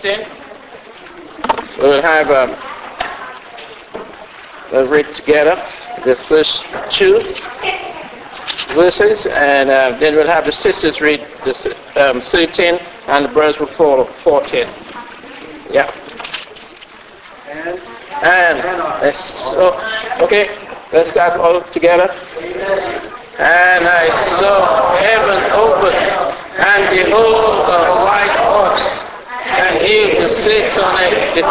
16. We'll have um, we'll read together the first two verses, and uh, then we'll have the sisters read the um, 13, and the brothers will follow 14. Yeah. And, let's, okay, let's start all together. And I saw heaven open, and behold a white sits on it is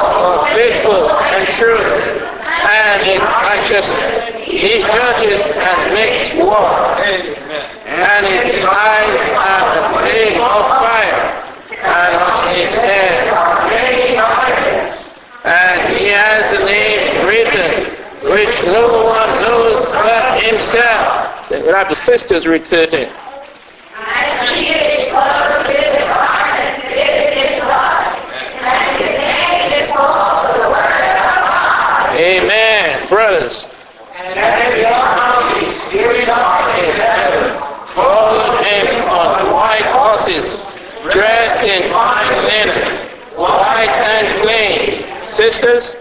faithful and true, and in righteousness. He judges and makes war, and his eyes are a flame of fire, and on his head and he has a name written which no one knows but himself. Then we'll have the sisters read 13. Amen. Brothers. Followed him on white horses, dressed in fine linen, white and clean. Sisters?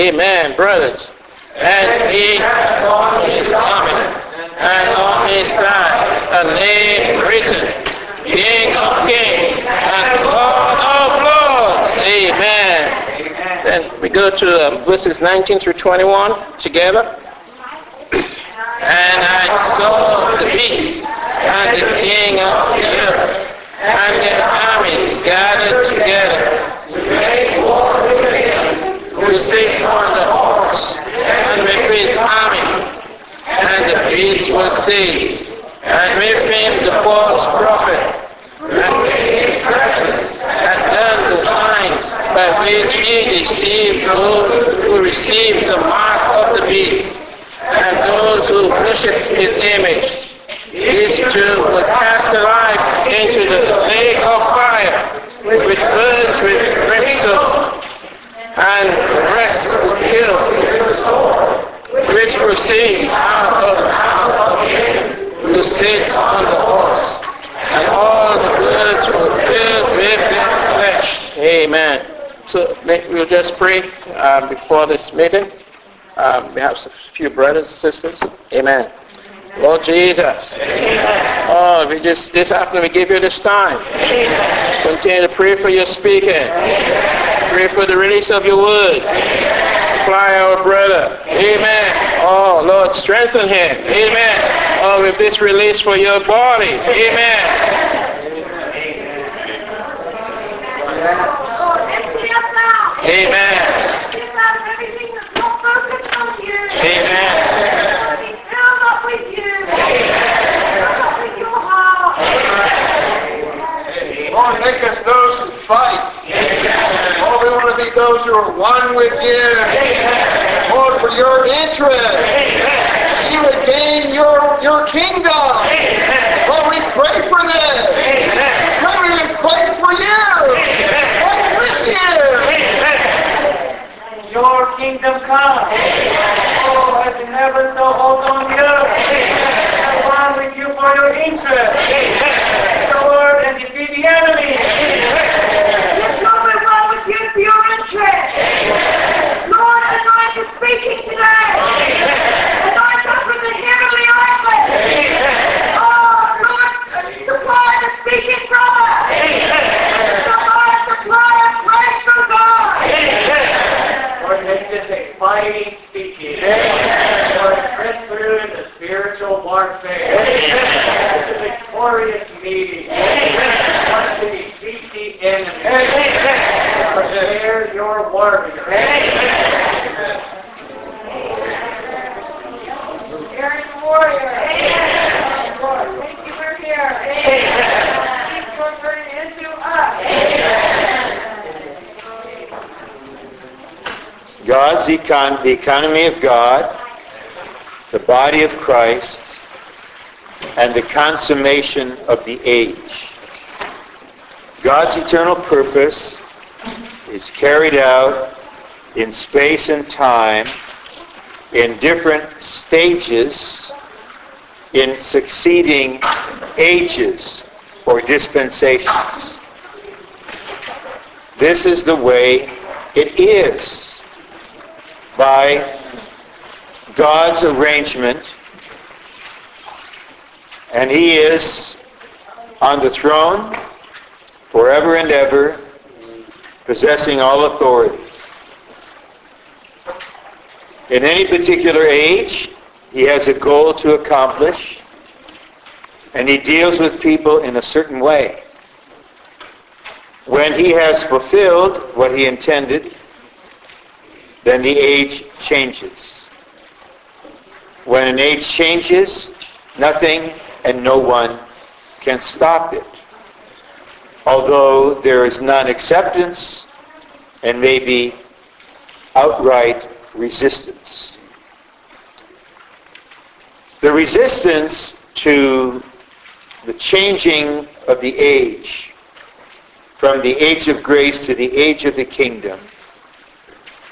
Amen, brothers. And he has on his garment and on his thigh a name written, King of Kings and Lord of Lords. Amen. Then we go to um, verses 19 through 21 together. And I saw the beast and the king of the earth and their armies gathered together to make war with him who sits on the horse and with his army. And the beast was seized, and with him the false prophet, and with his presence had done the signs which he deceived those who received the mark of the beast, and those who worship his image. These two were cast alive into the lake of fire, which burns with brimstone and the rest killed with the which proceeds out of the mouth of him who sits on the horse. And all the birds were filled with their flesh. Amen. So we'll just pray uh, before this meeting. Um, we have a few brothers and sisters. Amen. Lord Jesus. Amen. Oh, we just this afternoon we give you this time. Amen. Continue to pray for your speaking. Amen. Pray for the release of your word. Supply our brother. Amen. Oh, Lord, strengthen him. Amen. Oh, with this release for your body. Amen. Amen. Amen. Lord, make us those who fight. Lord, we want to be those who are one with you. Lord, for your interest. You would gain your, your kingdom. Lord, we pray for this. Lord, we would pray for you. Pray with you. Your kingdom come. Oh, as in heaven, so also on the earth. And one with you for your interest. The word and defeat the enemy. Lord, well with you for your interest. Lord, anoint the speaking today. Anoint us with the heavenly ointment. Oh, Lord, supply the speaking from us. Lord, supply a grace from God. Lord, make this a fighting speaking. Lord, press through in the spiritual warfare. It's a victorious meeting. Want to defeat the enemy. Prepare your warrior. Aaron the warrior. Lord, thank you for here. Keep your turning into us. God's econ- the economy of God, the body of Christ, and the consummation of the age. God's eternal purpose is carried out in space and time in different stages in succeeding ages or dispensations. This is the way it is by God's arrangement and he is on the throne forever and ever possessing all authority. In any particular age, he has a goal to accomplish, and he deals with people in a certain way. When he has fulfilled what he intended, then the age changes. When an age changes, nothing and no one can stop it. Although there is non-acceptance and maybe outright resistance. The resistance to the changing of the age from the age of grace to the age of the kingdom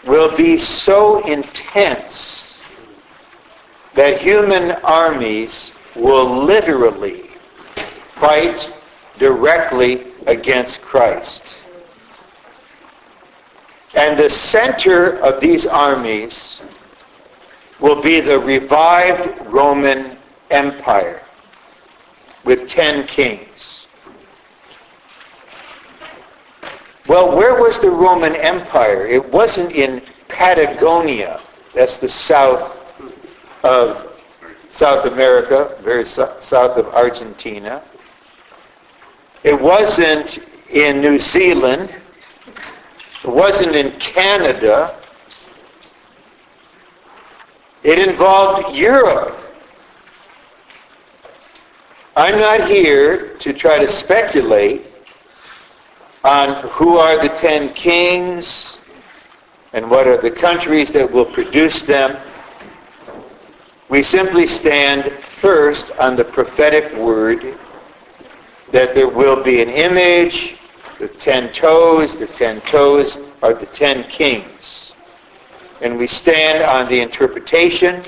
will be so intense that human armies will literally fight directly against Christ. And the center of these armies will be the revived Roman Empire with ten kings. Well, where was the Roman Empire? It wasn't in Patagonia. That's the south of South America, very south of Argentina. It wasn't in New Zealand. It wasn't in Canada. It involved Europe. I'm not here to try to speculate on who are the ten kings and what are the countries that will produce them. We simply stand first on the prophetic word that there will be an image with ten toes. The ten toes are the ten kings. And we stand on the interpretation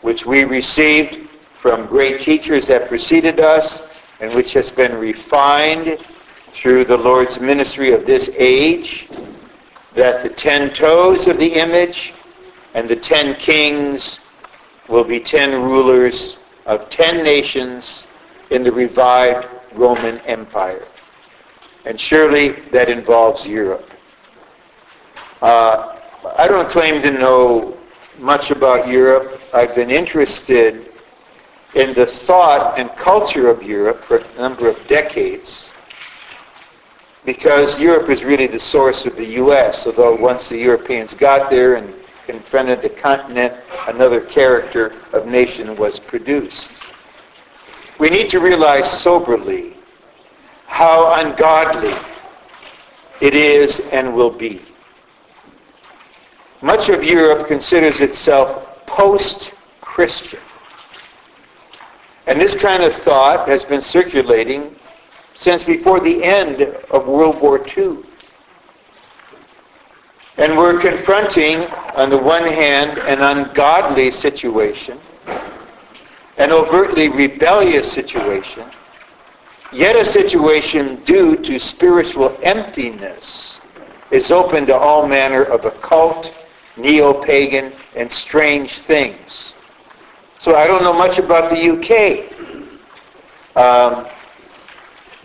which we received from great teachers that preceded us and which has been refined through the Lord's ministry of this age, that the ten toes of the image and the ten kings will be ten rulers of ten nations in the revived Roman Empire. And surely that involves Europe. Uh, I don't claim to know much about Europe. I've been interested in the thought and culture of Europe for a number of decades because Europe is really the source of the U.S., although once the Europeans got there and confronted the continent, another character of nation was produced. We need to realize soberly how ungodly it is and will be. Much of Europe considers itself post-Christian. And this kind of thought has been circulating since before the end of World War II. And we're confronting, on the one hand, an ungodly situation, an overtly rebellious situation, yet a situation due to spiritual emptiness is open to all manner of occult, neo-pagan, and strange things. So I don't know much about the UK. Um,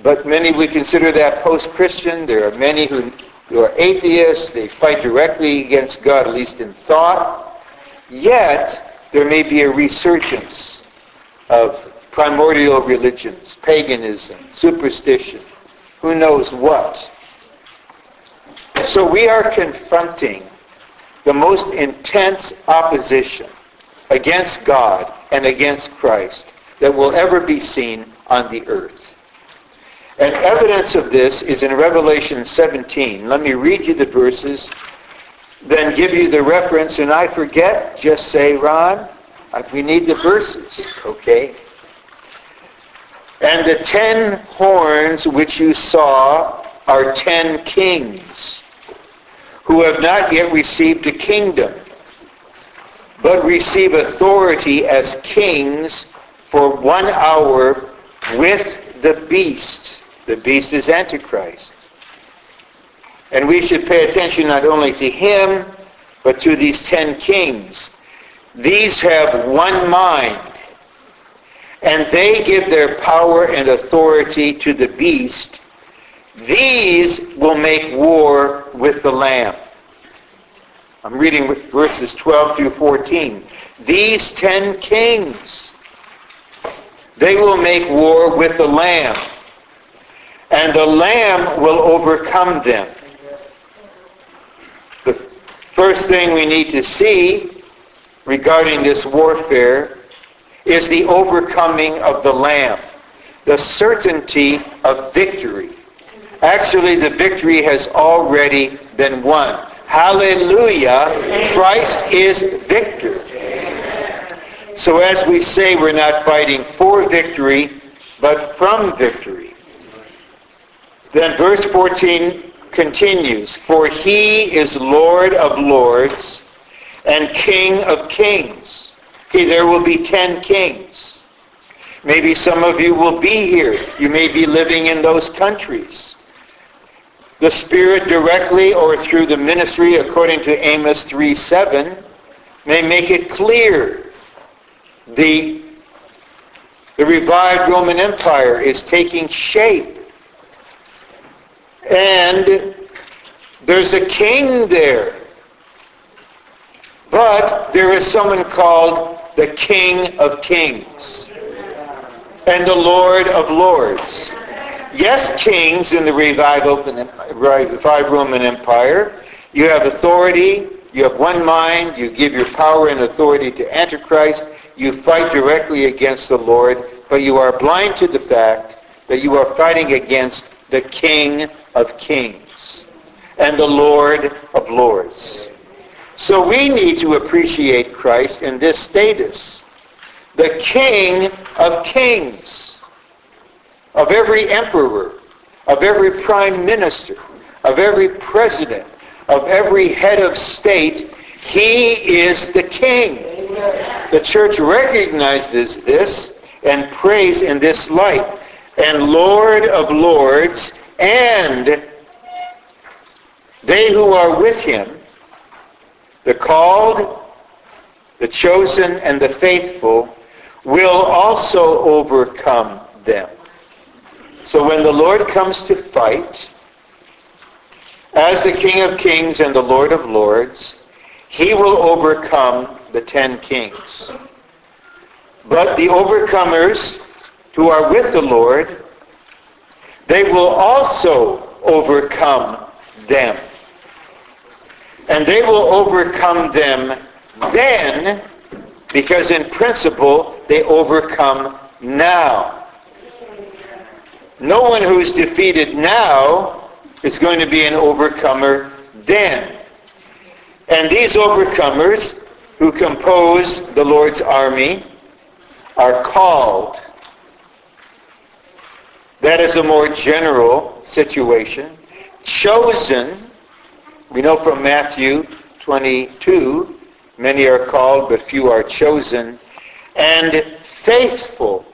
but many we consider that post-Christian. There are many who, who are atheists. They fight directly against God, at least in thought. Yet, there may be a resurgence of primordial religions, paganism, superstition, who knows what. So we are confronting the most intense opposition against God and against Christ that will ever be seen on the earth. And evidence of this is in Revelation 17. Let me read you the verses, then give you the reference, and I forget, just say, Ron, uh, we need the verses, okay? And the ten horns which you saw are ten kings who have not yet received a kingdom, but receive authority as kings for one hour with the beast. The beast is Antichrist. And we should pay attention not only to him, but to these ten kings. These have one mind, and they give their power and authority to the beast. These will make war with the Lamb. I'm reading verses 12 through 14. These ten kings, they will make war with the Lamb, and the Lamb will overcome them. The first thing we need to see regarding this warfare is the overcoming of the Lamb, the certainty of victory. Actually, the victory has already been won. Hallelujah. Christ is victor. So as we say, we're not fighting for victory, but from victory. Then verse 14 continues, For he is Lord of lords and King of kings. Okay, there will be ten kings. Maybe some of you will be here. You may be living in those countries. The Spirit directly or through the ministry, according to Amos 3.7, may make it clear the, the revived Roman Empire is taking shape. And there's a king there. But there is someone called the King of Kings and the Lord of Lords. Yes, kings in the revived, revived Roman Empire. You have authority. You have one mind. You give your power and authority to Antichrist. You fight directly against the Lord. But you are blind to the fact that you are fighting against the King of Kings and the Lord of Lords. So we need to appreciate Christ in this status. The King of Kings, of every emperor, of every prime minister, of every president, of every head of state, he is the king. The church recognizes this and prays in this light. And Lord of lords, and they who are with him, the called, the chosen, and the faithful will also overcome them. So when the Lord comes to fight, as the King of kings and the Lord of lords, he will overcome the ten kings. But the overcomers who are with the Lord, they will also overcome them. And they will overcome them then because in principle they overcome now. No one who is defeated now is going to be an overcomer then. And these overcomers who compose the Lord's army are called. That is a more general situation. Chosen we know from Matthew 22, many are called, but few are chosen. And faithful.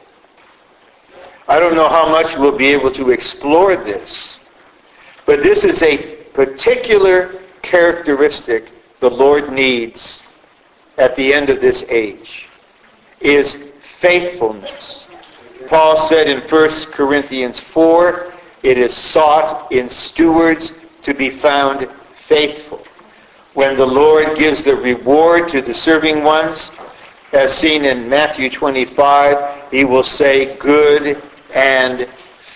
I don't know how much we'll be able to explore this, but this is a particular characteristic the Lord needs at the end of this age, is faithfulness. Paul said in 1 Corinthians 4, it is sought in stewards to be found faithful. When the Lord gives the reward to the serving ones, as seen in Matthew 25, he will say, good and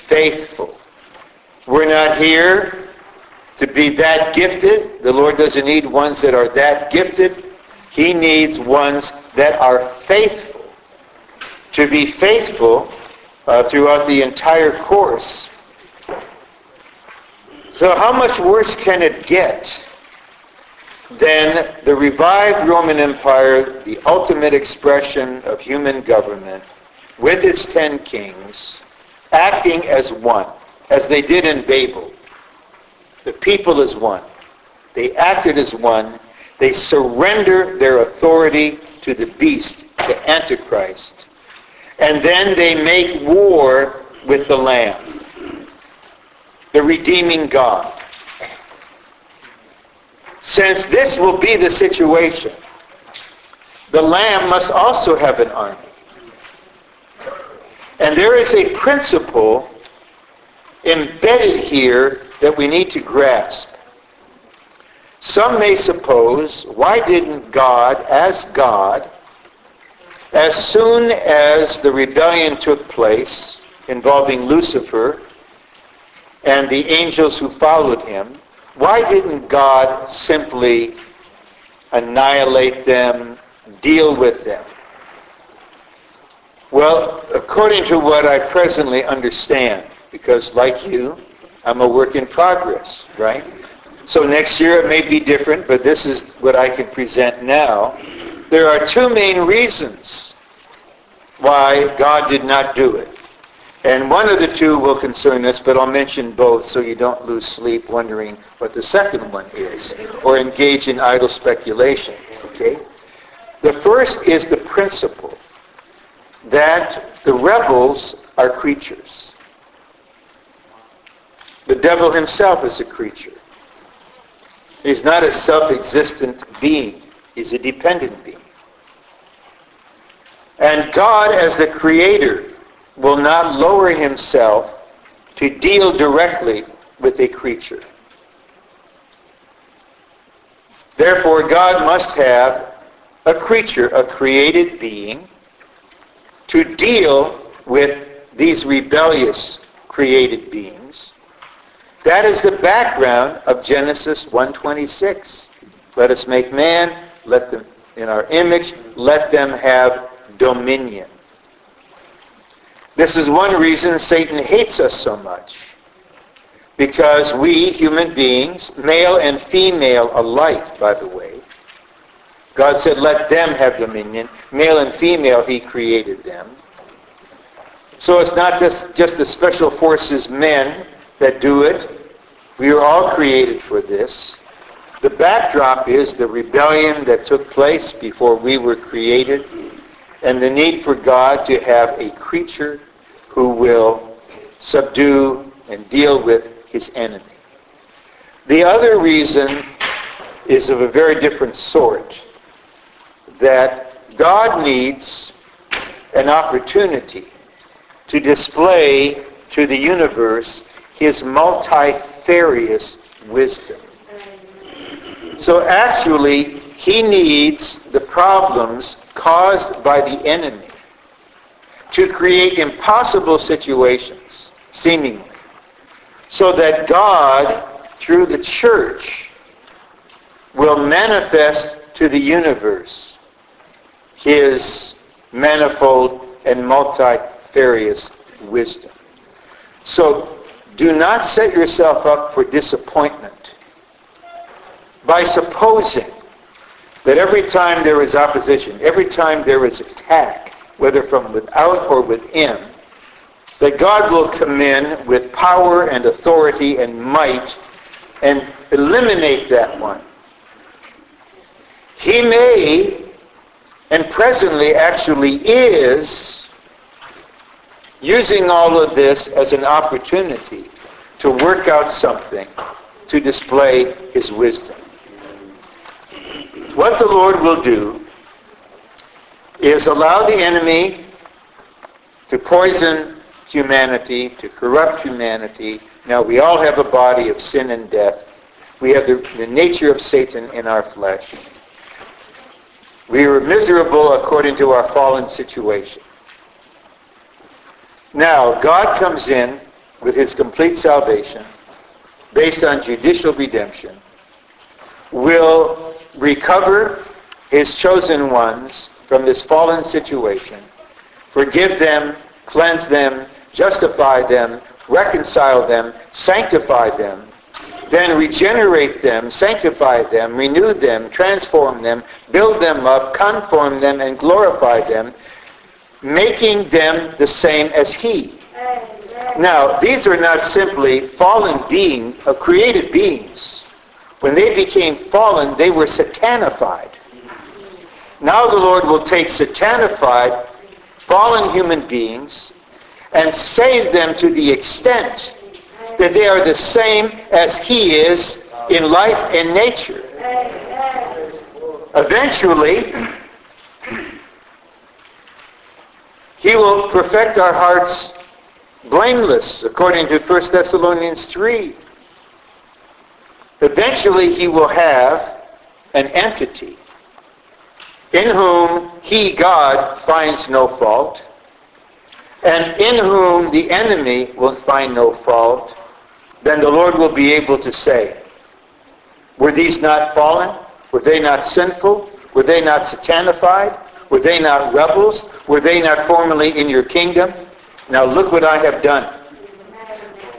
faithful. We're not here to be that gifted. The Lord doesn't need ones that are that gifted. He needs ones that are faithful. To be faithful uh, throughout the entire course so how much worse can it get than the revived Roman Empire, the ultimate expression of human government, with its ten kings, acting as one, as they did in Babel. The people as one. They acted as one. They surrender their authority to the beast, to Antichrist. And then they make war with the Lamb, the redeeming God. Since this will be the situation, the Lamb must also have an army. And there is a principle embedded here that we need to grasp. Some may suppose, why didn't God, as God, as soon as the rebellion took place involving Lucifer and the angels who followed him, why didn't God simply annihilate them, deal with them? Well, according to what I presently understand, because like you, I'm a work in progress, right? So next year it may be different, but this is what I can present now. There are two main reasons why God did not do it. And one of the two will concern us, but I'll mention both so you don't lose sleep wondering what the second one is or engage in idle speculation. Okay? The first is the principle that the rebels are creatures. The devil himself is a creature. He's not a self-existent being. He's a dependent being. And God, as the creator, will not lower himself to deal directly with a creature. Therefore, God must have a creature, a created being, to deal with these rebellious created beings. That is the background of Genesis 1.26. Let us make man, let them in our image, let them have dominion. This is one reason Satan hates us so much. Because we, human beings, male and female alike, by the way, God said, let them have dominion. Male and female, he created them. So it's not just, just the special forces men that do it. We are all created for this. The backdrop is the rebellion that took place before we were created and the need for God to have a creature who will subdue and deal with his enemy. The other reason is of a very different sort, that God needs an opportunity to display to the universe his multifarious wisdom. So actually, he needs the problems caused by the enemy to create impossible situations, seemingly, so that God, through the church, will manifest to the universe his manifold and multifarious wisdom. So do not set yourself up for disappointment by supposing that every time there is opposition, every time there is attack, whether from without or within, that God will come in with power and authority and might and eliminate that one. He may, and presently actually is, using all of this as an opportunity to work out something to display his wisdom. What the Lord will do is allow the enemy to poison humanity, to corrupt humanity. Now, we all have a body of sin and death. We have the, the nature of Satan in our flesh. We are miserable according to our fallen situation. Now, God comes in with his complete salvation based on judicial redemption, will recover his chosen ones from this fallen situation, forgive them, cleanse them, justify them, reconcile them, sanctify them, then regenerate them, sanctify them, renew them, transform them, build them up, conform them, and glorify them, making them the same as he. Now, these are not simply fallen beings, uh, created beings. When they became fallen, they were satanified. Now the Lord will take satanified, fallen human beings and save them to the extent that they are the same as he is in life and nature. Eventually, he will perfect our hearts blameless, according to 1 Thessalonians 3. Eventually, he will have an entity in whom he, God, finds no fault, and in whom the enemy will find no fault, then the Lord will be able to say, were these not fallen? Were they not sinful? Were they not satanified? Were they not rebels? Were they not formerly in your kingdom? Now look what I have done.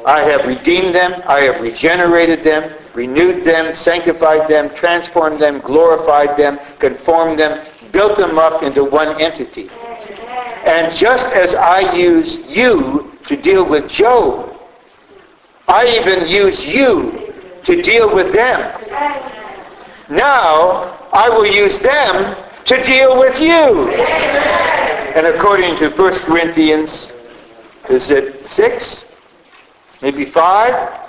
I have redeemed them. I have regenerated them, renewed them, sanctified them, transformed them, glorified them, conformed them, built them up into one entity. And just as I use you to deal with Job, I even use you to deal with them. Now, I will use them to deal with you. And according to 1 Corinthians, is it 6? Maybe 5?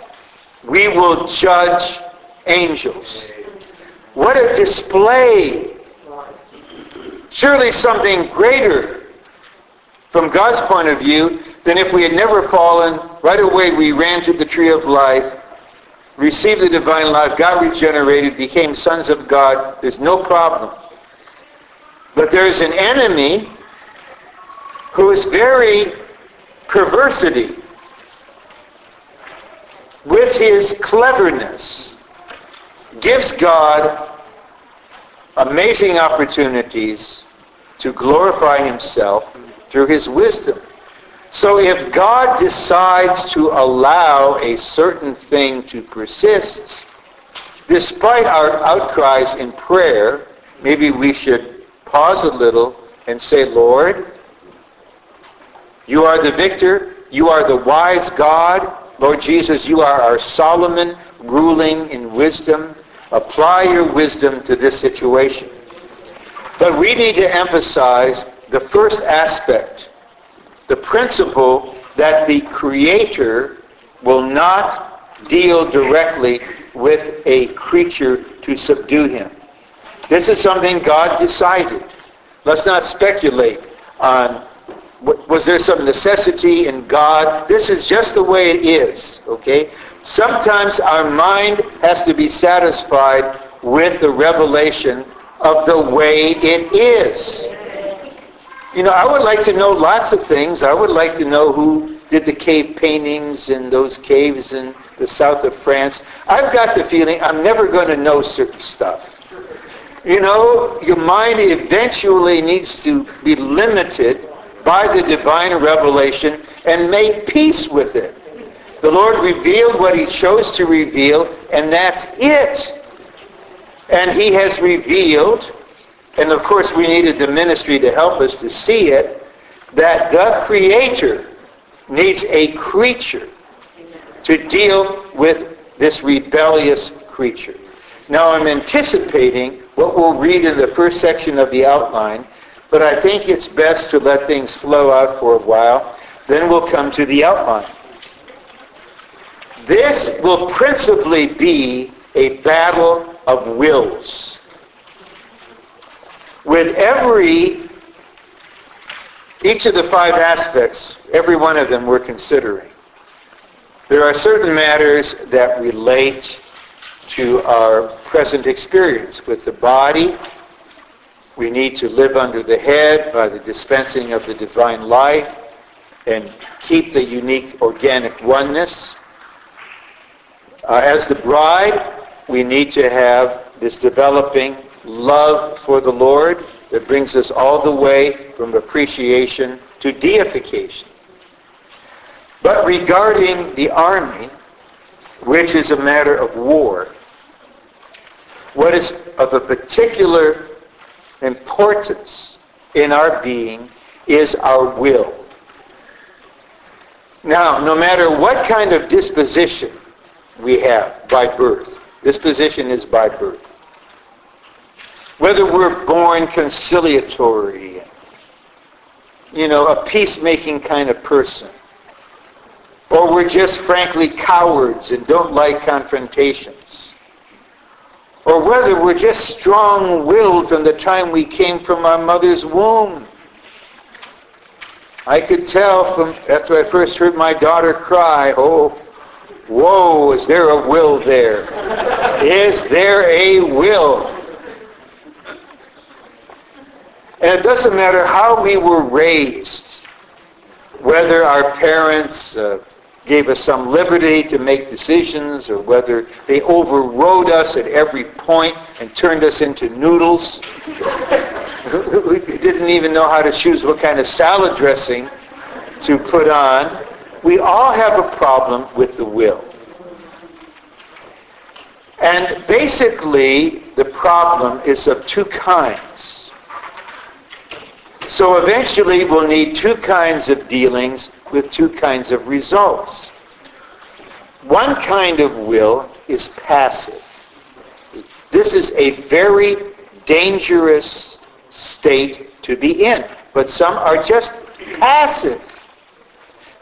We will judge angels. What a display. Surely something greater from God's point of view than if we had never fallen. Right away we ran to the tree of life, received the divine life, got regenerated, became sons of God. There's no problem. But there's an enemy who is very perversity with his cleverness gives God amazing opportunities to glorify himself through his wisdom. So if God decides to allow a certain thing to persist, despite our outcries in prayer, maybe we should pause a little and say, Lord, you are the victor. You are the wise God. Lord Jesus, you are our Solomon ruling in wisdom. Apply your wisdom to this situation. But we need to emphasize the first aspect, the principle that the Creator will not deal directly with a creature to subdue him. This is something God decided. Let's not speculate on was there some necessity in God? This is just the way it is, okay? Sometimes our mind has to be satisfied with the revelation of the way it is. You know, I would like to know lots of things. I would like to know who did the cave paintings in those caves in the south of France. I've got the feeling I'm never going to know certain stuff. You know, your mind eventually needs to be limited by the divine revelation and make peace with it. The Lord revealed what he chose to reveal, and that's it. And he has revealed, and of course we needed the ministry to help us to see it, that the Creator needs a creature to deal with this rebellious creature. Now I'm anticipating what we'll read in the first section of the outline, but I think it's best to let things flow out for a while. Then we'll come to the outline. This will principally be a battle of wills. With every, each of the five aspects, every one of them we're considering, there are certain matters that relate to our present experience with the body, we need to live under the head by the dispensing of the divine life and keep the unique organic oneness. Uh, as the bride, we need to have this developing love for the Lord that brings us all the way from appreciation to deification. But regarding the army, which is a matter of war, what is of a particular importance in our being is our will. Now, no matter what kind of disposition we have by birth, disposition is by birth. Whether we're born conciliatory, you know, a peacemaking kind of person, or we're just frankly cowards and don't like confrontations, or whether we're just strong-willed from the time we came from our mother's womb. I could tell from after I first heard my daughter cry, oh, whoa, is there a will there? Is there a will? And it doesn't matter how we were raised, whether our parents uh, gave us some liberty to make decisions or whether they overrode us at every point and turned us into noodles. we didn't even know how to choose what kind of salad dressing to put on. We all have a problem with the will. And basically, the problem is of two kinds. So eventually, we'll need two kinds of dealings with two kinds of results. One kind of will is passive. This is a very dangerous state to be in. But some are just passive.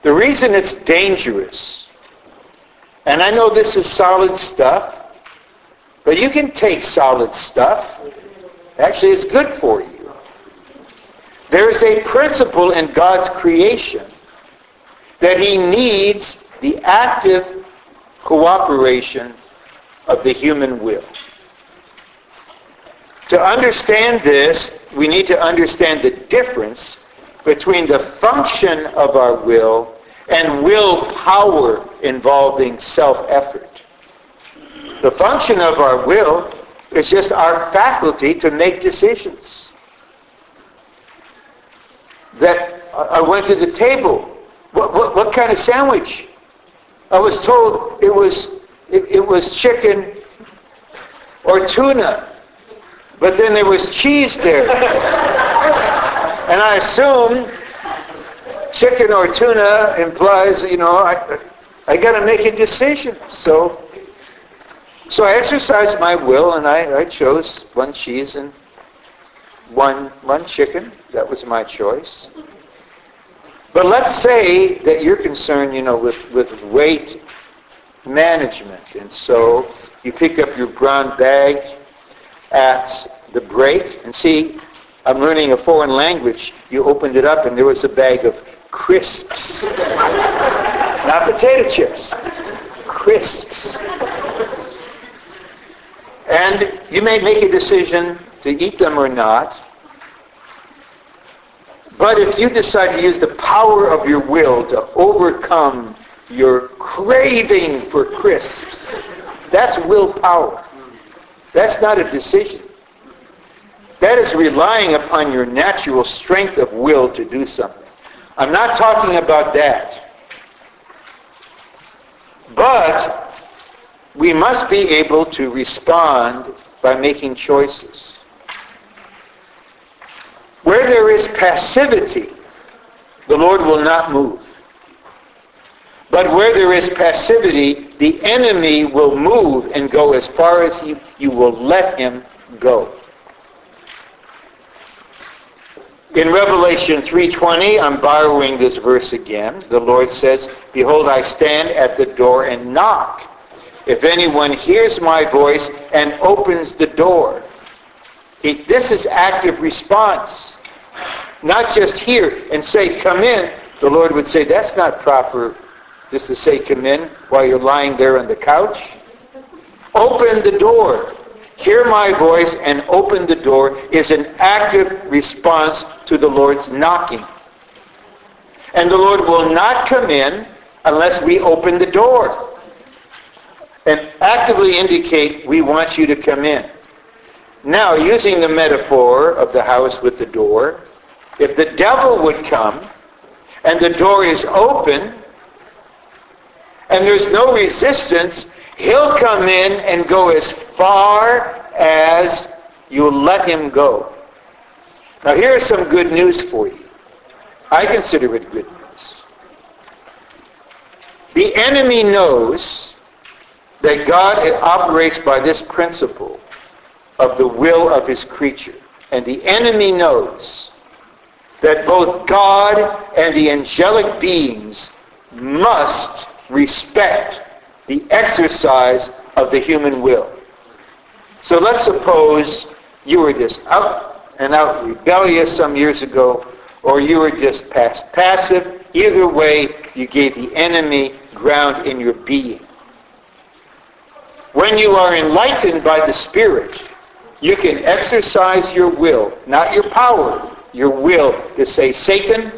The reason it's dangerous, and I know this is solid stuff, but you can take solid stuff. Actually, it's good for you. There's a principle in God's creation that he needs the active cooperation of the human will. To understand this, we need to understand the difference between the function of our will and willpower involving self-effort. The function of our will is just our faculty to make decisions. That I went to the table. What, what, what kind of sandwich? I was told it was, it, it was chicken or tuna. But then there was cheese there. and I assume chicken or tuna implies, you know, I, I got to make a decision. So, so I exercised my will and I, I chose one cheese and one, one chicken. That was my choice. But let's say that you're concerned, you know, with, with weight management. And so you pick up your brown bag at the break and see, I'm learning a foreign language. You opened it up and there was a bag of crisps. Not potato chips. Crisps. And you may make a decision to eat them or not. But if you decide to use the power of your will to overcome your craving for crisps, that's willpower. That's not a decision. That is relying upon your natural strength of will to do something. I'm not talking about that. But we must be able to respond by making choices. Where there is passivity, the Lord will not move. But where there is passivity, the enemy will move and go as far as you, you will let him go. In Revelation 3.20, I'm borrowing this verse again. The Lord says, Behold, I stand at the door and knock. If anyone hears my voice and opens the door. He, this is active response. Not just hear and say, come in. The Lord would say, that's not proper just to say come in while you're lying there on the couch. Open the door. Hear my voice and open the door is an active response to the Lord's knocking. And the Lord will not come in unless we open the door and actively indicate we want you to come in. Now, using the metaphor of the house with the door, if the devil would come and the door is open and there's no resistance, he'll come in and go as far as you let him go. Now here's some good news for you. I consider it good news. The enemy knows that God operates by this principle of the will of his creature. And the enemy knows that both God and the angelic beings must respect the exercise of the human will. So let's suppose you were just out and out rebellious some years ago, or you were just pass- passive. Either way, you gave the enemy ground in your being. When you are enlightened by the Spirit, you can exercise your will, not your power, your will to say, Satan,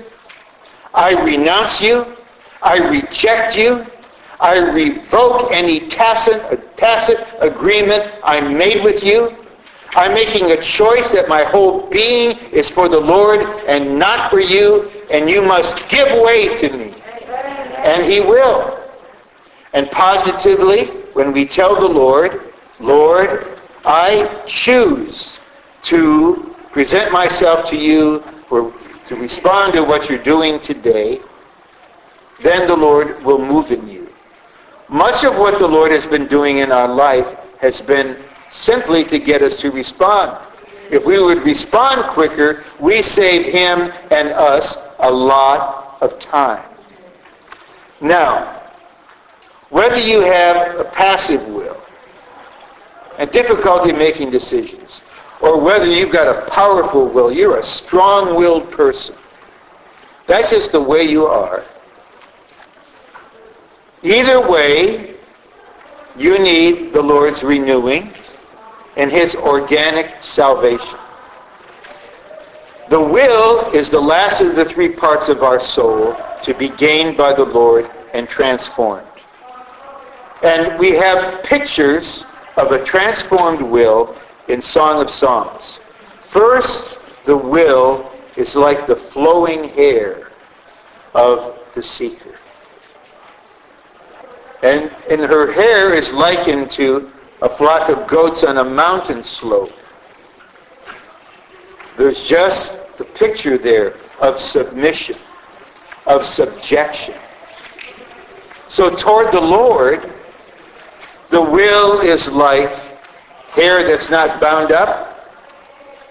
I renounce you, I reject you, I revoke any tacit, uh, tacit agreement I made with you. I'm making a choice that my whole being is for the Lord and not for you, and you must give way to me. And he will. And positively, when we tell the Lord, Lord, I choose to present myself to you for, to respond to what you're doing today, then the Lord will move in you. Much of what the Lord has been doing in our life has been simply to get us to respond. If we would respond quicker, we save him and us a lot of time. Now, whether you have a passive will and difficulty making decisions, or whether you've got a powerful will, you're a strong-willed person. That's just the way you are. Either way, you need the Lord's renewing and his organic salvation. The will is the last of the three parts of our soul to be gained by the Lord and transformed. And we have pictures of a transformed will in Song of Songs. First, the will is like the flowing hair of the seeker. And, and her hair is likened to a flock of goats on a mountain slope. There's just the picture there of submission, of subjection. So toward the Lord, the will is like hair that's not bound up.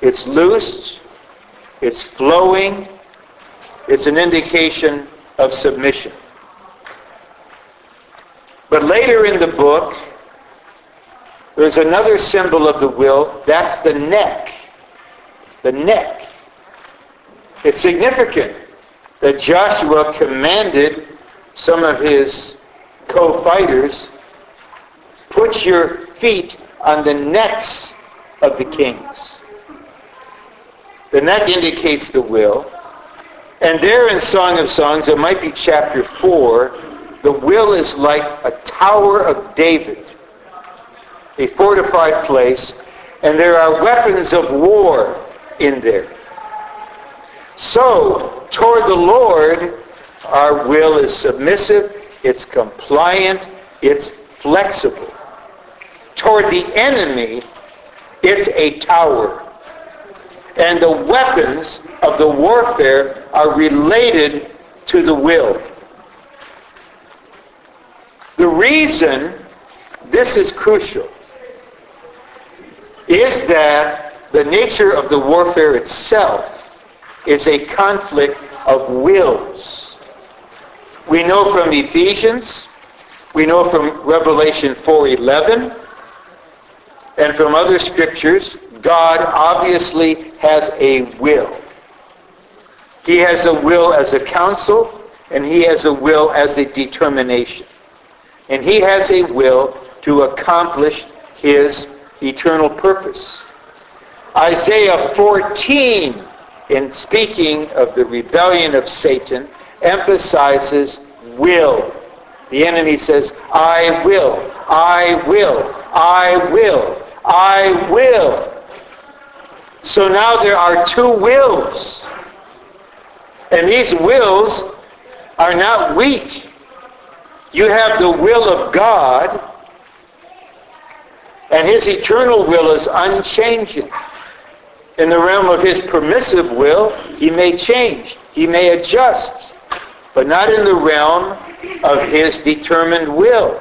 It's loose. It's flowing. It's an indication of submission. But later in the book, there's another symbol of the will. That's the neck. The neck. It's significant that Joshua commanded some of his co-fighters, put your feet on the necks of the kings. The neck indicates the will. And there in Song of Songs, it might be chapter 4, the will is like a tower of David, a fortified place, and there are weapons of war in there. So, toward the Lord, our will is submissive, it's compliant, it's flexible. Toward the enemy, it's a tower. And the weapons of the warfare are related to the will. The reason this is crucial is that the nature of the warfare itself is a conflict of wills. We know from Ephesians, we know from Revelation 4.11, and from other scriptures, God obviously has a will. He has a will as a counsel, and he has a will as a determination. And he has a will to accomplish his eternal purpose. Isaiah 14, in speaking of the rebellion of Satan, emphasizes will. The enemy says, I will, I will, I will, I will. So now there are two wills. And these wills are not weak. You have the will of God, and his eternal will is unchanging. In the realm of his permissive will, he may change. He may adjust. But not in the realm of his determined will.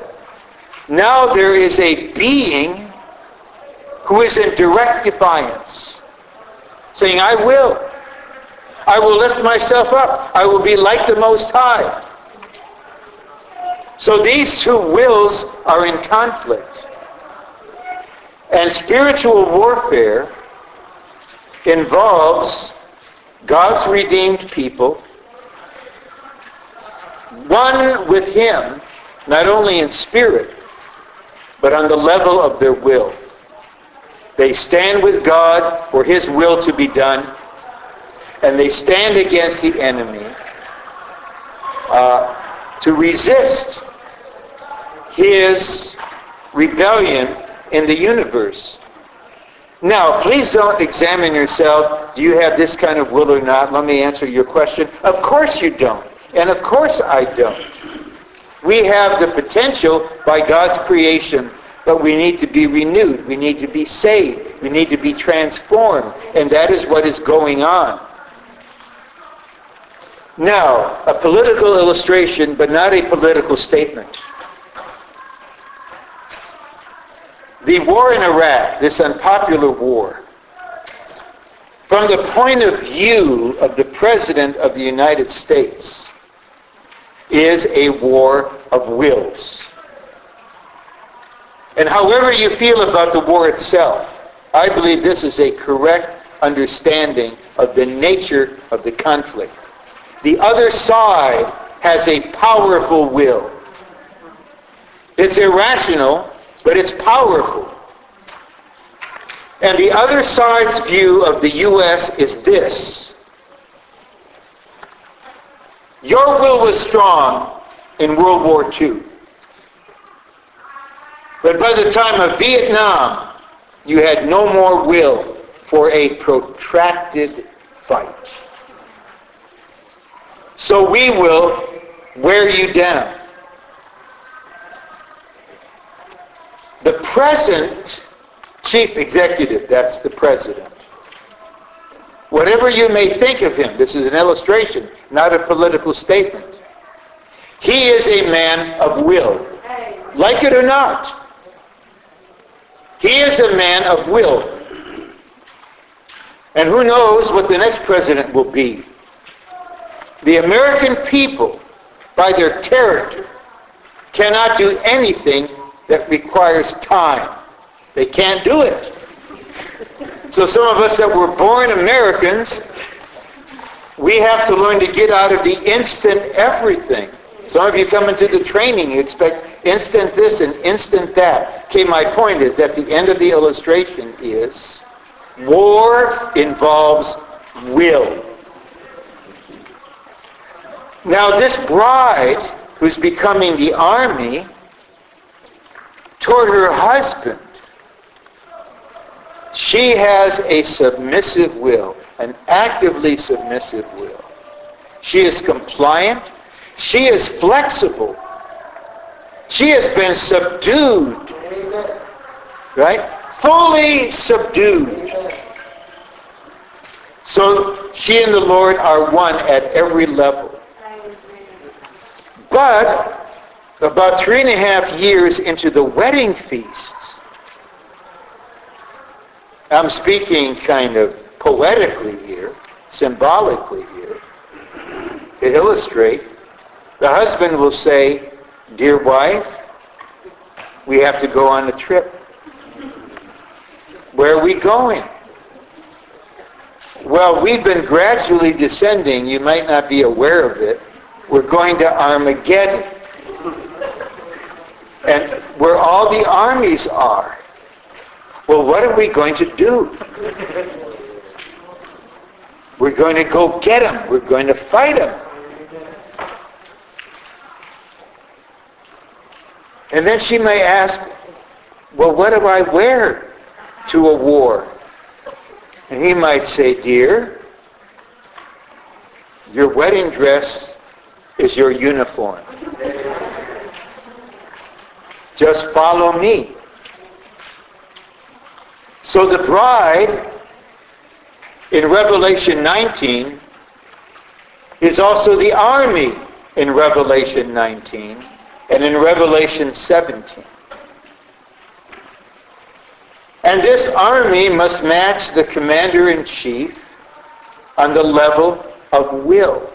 Now there is a being who is in direct defiance, saying, I will. I will lift myself up. I will be like the Most High. So these two wills are in conflict. And spiritual warfare involves God's redeemed people, one with him, not only in spirit, but on the level of their will. They stand with God for his will to be done, and they stand against the enemy uh, to resist his rebellion in the universe. Now, please don't examine yourself. Do you have this kind of will or not? Let me answer your question. Of course you don't. And of course I don't. We have the potential by God's creation, but we need to be renewed. We need to be saved. We need to be transformed. And that is what is going on. Now, a political illustration, but not a political statement. The war in Iraq, this unpopular war, from the point of view of the President of the United States, is a war of wills. And however you feel about the war itself, I believe this is a correct understanding of the nature of the conflict. The other side has a powerful will. It's irrational, but it's powerful. And the other side's view of the U.S. is this. Your will was strong in World War II. But by the time of Vietnam, you had no more will for a protracted fight. So we will wear you down. The present chief executive, that's the president. Whatever you may think of him, this is an illustration, not a political statement. He is a man of will. Like it or not. He is a man of will. And who knows what the next president will be. The American people, by their character, cannot do anything that requires time. They can't do it. So some of us that were born Americans, we have to learn to get out of the instant everything. Some of you come into the training, you expect instant this and instant that. Okay, my point is, that the end of the illustration is, war involves will. Now this bride, who's becoming the army, toward her husband, she has a submissive will, an actively submissive will. She is compliant. She is flexible. She has been subdued. Right? Fully subdued. So she and the Lord are one at every level. But about three and a half years into the wedding feast, I'm speaking kind of poetically here, symbolically here, to illustrate, the husband will say, Dear wife, we have to go on a trip. Where are we going? Well, we've been gradually descending. You might not be aware of it. We're going to Armageddon. And where all the armies are. Well, what are we going to do? We're going to go get them. We're going to fight them. And then she may ask, well, what do I wear to a war? And he might say, dear, your wedding dress is your uniform. Just follow me. So the bride in Revelation 19 is also the army in Revelation 19 and in Revelation 17. And this army must match the commander-in-chief on the level of will.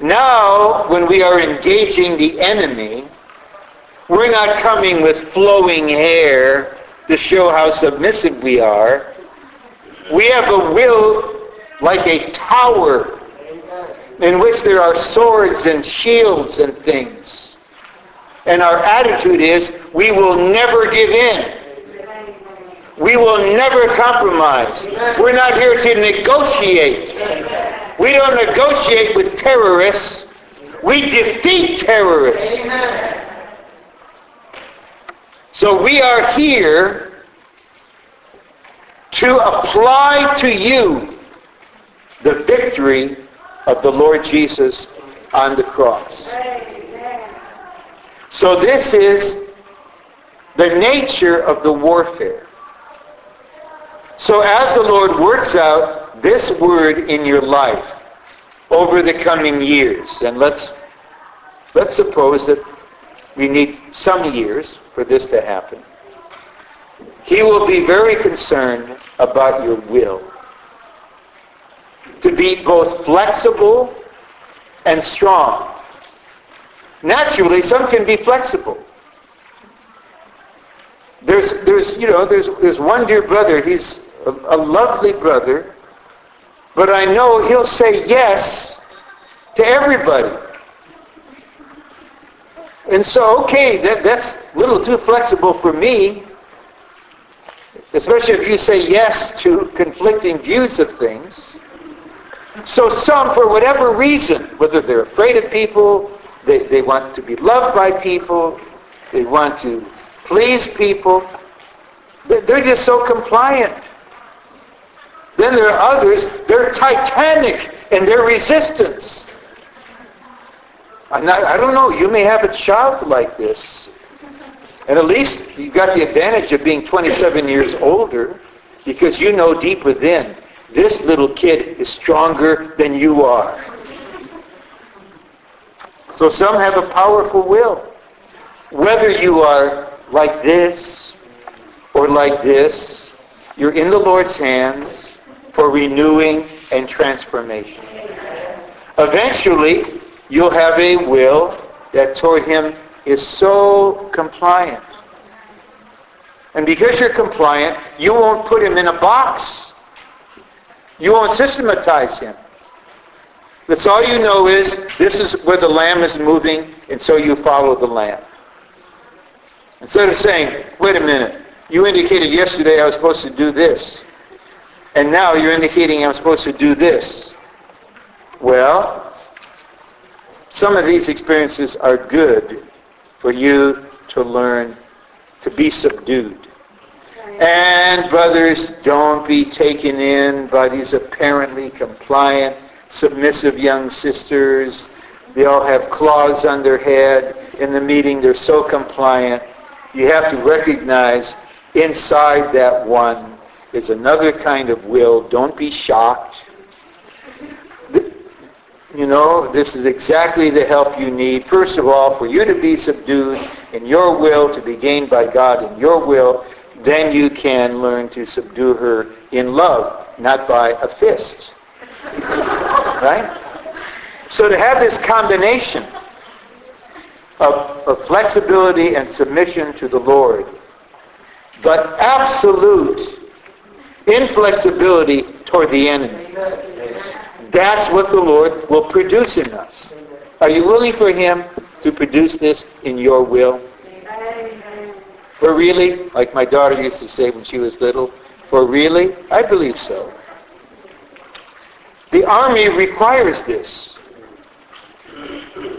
Now, when we are engaging the enemy, we're not coming with flowing hair to show how submissive we are. We have a will like a tower in which there are swords and shields and things. And our attitude is we will never give in. We will never compromise. We're not here to negotiate. We don't negotiate with terrorists. We defeat terrorists. So we are here to apply to you the victory of the Lord Jesus on the cross. So this is the nature of the warfare. So as the Lord works out this word in your life over the coming years, and let's, let's suppose that we need some years for this to happen, he will be very concerned about your will. To be both flexible and strong. Naturally, some can be flexible. There's, there's, you know, there's, there's one dear brother. He's a, a lovely brother, but I know he'll say yes to everybody. And so, okay, that, that's a little too flexible for me, especially if you say yes to conflicting views of things. So some, for whatever reason, whether they're afraid of people, they, they want to be loved by people, they want to please people, they're just so compliant. Then there are others, they're titanic in their resistance. Not, I don't know, you may have a child like this. And at least you've got the advantage of being 27 years older because you know deep within, this little kid is stronger than you are. So some have a powerful will. Whether you are like this or like this, you're in the Lord's hands for renewing and transformation. Eventually, you'll have a will that toward him is so compliant. And because you're compliant, you won't put him in a box. You won't systematize him. That's all you know is this is where the lamb is moving, and so you follow the lamb. Instead of saying, wait a minute, you indicated yesterday I was supposed to do this, and now you're indicating I'm supposed to do this. Well, some of these experiences are good for you to learn to be subdued. And brothers, don't be taken in by these apparently compliant, submissive young sisters. They all have claws on their head. In the meeting, they're so compliant. You have to recognize inside that one is another kind of will. Don't be shocked. You know, this is exactly the help you need. First of all, for you to be subdued in your will, to be gained by God in your will, then you can learn to subdue her in love, not by a fist. right? So to have this combination of, of flexibility and submission to the Lord, but absolute inflexibility toward the enemy. That's what the Lord will produce in us. Are you willing for him to produce this in your will? For really, like my daughter used to say when she was little, for really? I believe so. The army requires this.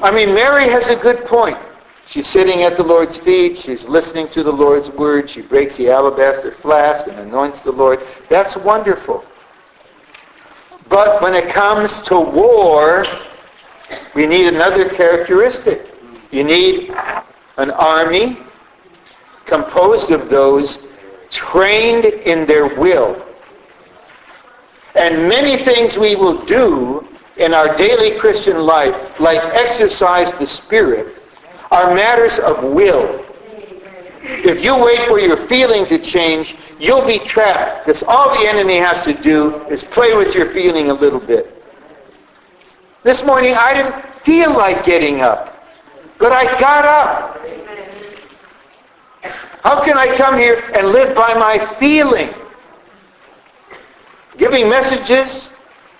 I mean, Mary has a good point. She's sitting at the Lord's feet. She's listening to the Lord's word. She breaks the alabaster flask and anoints the Lord. That's wonderful. But when it comes to war, we need another characteristic. You need an army composed of those trained in their will. And many things we will do in our daily Christian life, like exercise the Spirit, are matters of will. If you wait for your feeling to change, you'll be trapped. Because all the enemy has to do is play with your feeling a little bit. This morning I didn't feel like getting up, but I got up. How can I come here and live by my feeling? Giving messages,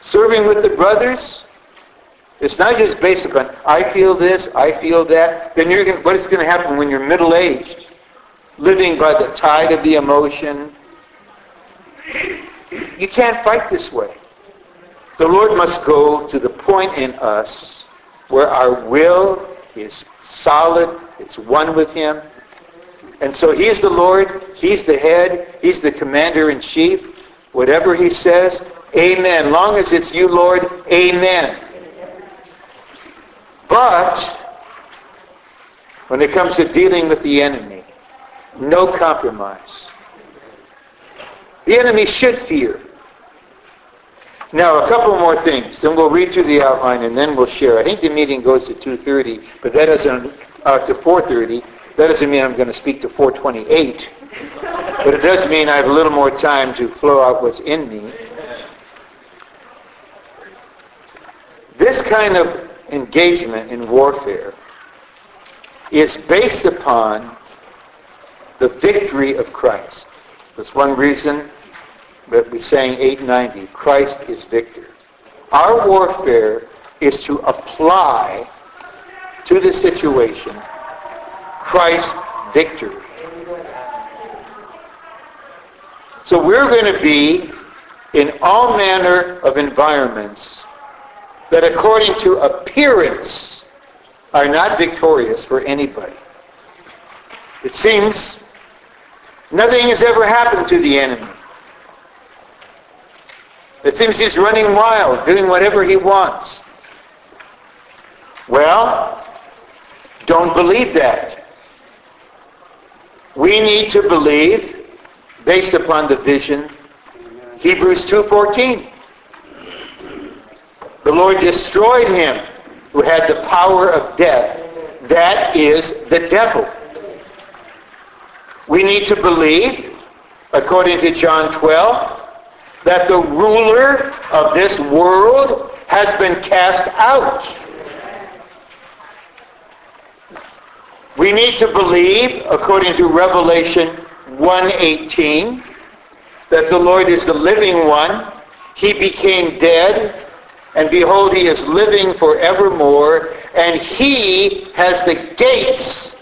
serving with the brothers, it's not just based upon, I feel this, I feel that. Then you're going, what is going to happen when you're middle-aged? Living by the tide of the emotion. You can't fight this way. The Lord must go to the point in us where our will is solid, it's one with him. And so he's the Lord, he's the head, he's the commander-in-chief. Whatever he says, amen. Long as it's you, Lord, amen. But when it comes to dealing with the enemy, no compromise. The enemy should fear. Now, a couple more things. Then we'll read through the outline and then we'll share. I think the meeting goes to 2.30, but that doesn't, uh, to 4.30. That doesn't mean I'm going to speak to 428. But it does mean I have a little more time to flow out what's in me. This kind of engagement in warfare is based upon the victory of Christ. That's one reason that we sang 890, Christ is victor. Our warfare is to apply to the situation Christ's victory. So we're going to be in all manner of environments that according to appearance are not victorious for anybody. It seems nothing has ever happened to the enemy. It seems he's running wild, doing whatever he wants. Well, don't believe that. We need to believe, based upon the vision, Hebrews 2.14. The Lord destroyed him who had the power of death. That is the devil. We need to believe, according to John 12, that the ruler of this world has been cast out. We need to believe, according to Revelation 1.18, that the Lord is the living one. He became dead, and behold, he is living forevermore, and he has the gates